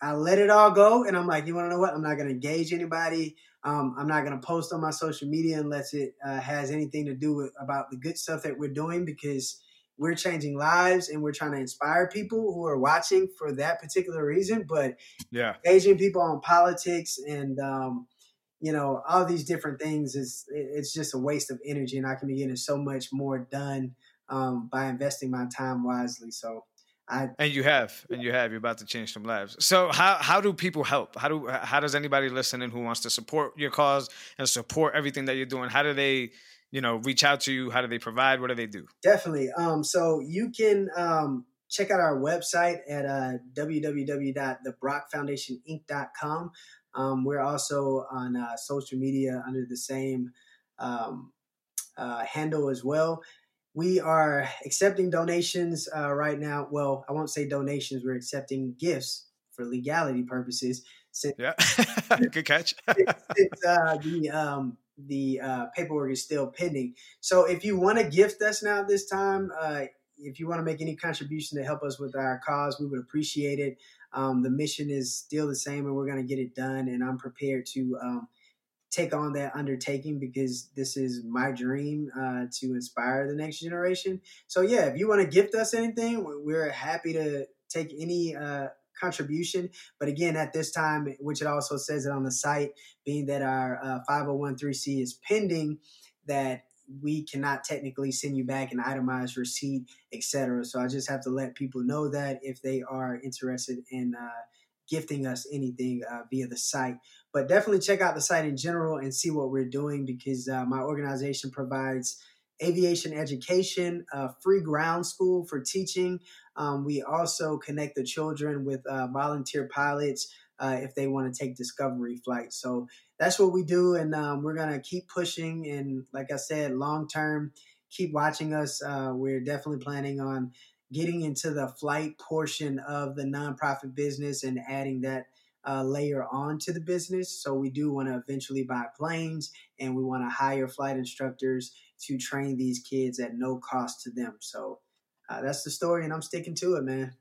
Speaker 2: i let it all go and i'm like you want to know what i'm not going to engage anybody um i'm not going to post on my social media unless it uh, has anything to do with about the good stuff that we're doing because we're changing lives and we're trying to inspire people who are watching for that particular reason but
Speaker 1: Yeah.
Speaker 2: engaging people on politics and um, you know all these different things is it's just a waste of energy and i can be getting so much more done um, by investing my time wisely so i
Speaker 1: And you have, and you have. You're about to change some lives. So how how do people help? How do how does anybody listening who wants to support your cause and support everything that you're doing? How do they, you know, reach out to you? How do they provide? What do they do?
Speaker 2: definitely um, so you can um, check out our website at uh, www.thebrockfoundationinc.com um, we're also on uh, social media under the same um, uh, handle as well we are accepting donations uh, right now. Well, I won't say donations. We're accepting gifts for legality purposes. Since,
Speaker 1: Yeah, good catch.
Speaker 2: since uh, the um, the uh, paperwork is still pending. So if you want to gift us now this time, uh, if you want to make any contribution to help us with our cause, we would appreciate it. Um, the mission is still the same, and we're going to get it done. And I'm prepared to um, take on that undertaking because this is my dream uh, to inspire the next generation. So yeah, if you want to gift us anything, we- we're happy to take any uh, contribution. But again, at this time, which it also says it on the site, being that our uh, 5013C is pending, that we cannot technically send you back an itemized receipt, etc. So I just have to let people know that if they are interested in uh, gifting us anything uh, via the site. But definitely check out the site in general and see what we're doing because uh, my organization provides aviation education, uh, free ground school for teaching. Um, we also connect the children with uh, volunteer pilots uh, if they want to take discovery flights. So that's what we do, and um, we're gonna keep pushing. And like I said, long term, keep watching us. We're definitely planning on getting into the flight portion of the nonprofit business and adding that uh, layer on to the business. So we do want to eventually buy planes, and we want to hire flight instructors to train these kids at no cost to them. So uh, that's the story, and I'm sticking to it, man.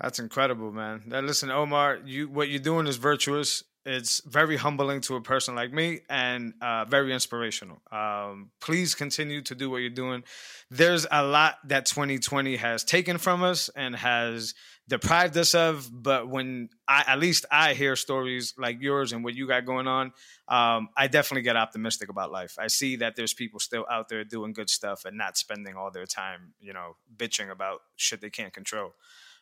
Speaker 1: That's incredible, man. Now, listen, Omar, you what you're doing is virtuous. It's very humbling to a person like me and uh, very inspirational. Um, please continue to do what you're doing. There's a lot that 2020 has taken from us and has deprived us of. But when I, at least I hear stories like yours and what you got going on, um, I definitely get optimistic about life. I see that there's people still out there doing good stuff and not spending all their time, you know, bitching about shit they can't control.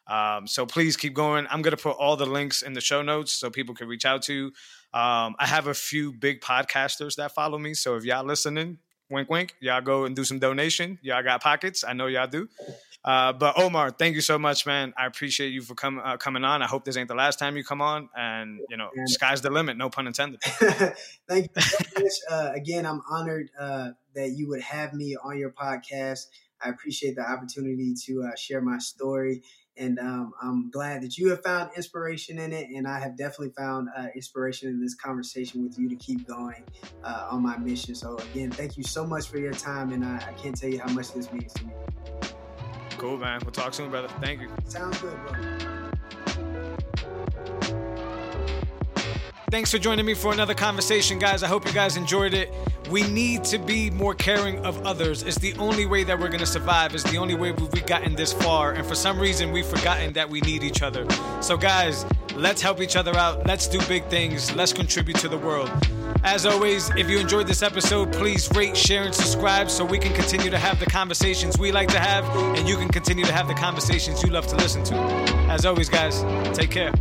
Speaker 1: Um, so please keep going. I'm going to put all the links in the show notes so people can reach out to. Um, I have a few big podcasters that follow me. So if y'all listening, wink, wink, y'all go and do some donation. Y'all got pockets. I know y'all do. Uh, but Omar, thank you so much, man. I appreciate you for coming uh, coming on. I hope this ain't the last time you come on, and you know, sky's the limit. No pun intended.
Speaker 2: thank you so much. Uh, again, I'm honored uh, that you would have me on your podcast. I appreciate the opportunity to uh, share my story, and um, I'm glad that you have found inspiration in it, and I have definitely found uh, inspiration in this conversation with you to keep going on my mission. So again, thank you so much for your time, and I, I can't tell you how much this means to me.
Speaker 1: Cool, man. We'll talk soon, brother. Thank you.
Speaker 2: Sounds good, bro.
Speaker 1: Thanks for joining me for another conversation, guys. I hope you guys enjoyed it. We need to be more caring of others. It's the only way that we're going to survive. It's the only way we've gotten this far. And for some reason, we've forgotten that we need each other. So, guys, let's help each other out. Let's do big things. Let's contribute to the world. As always, if you enjoyed this episode, please rate, share, and subscribe so we can continue to have the conversations we like to have and you can continue to have the conversations you love to listen to. As always, guys, take care.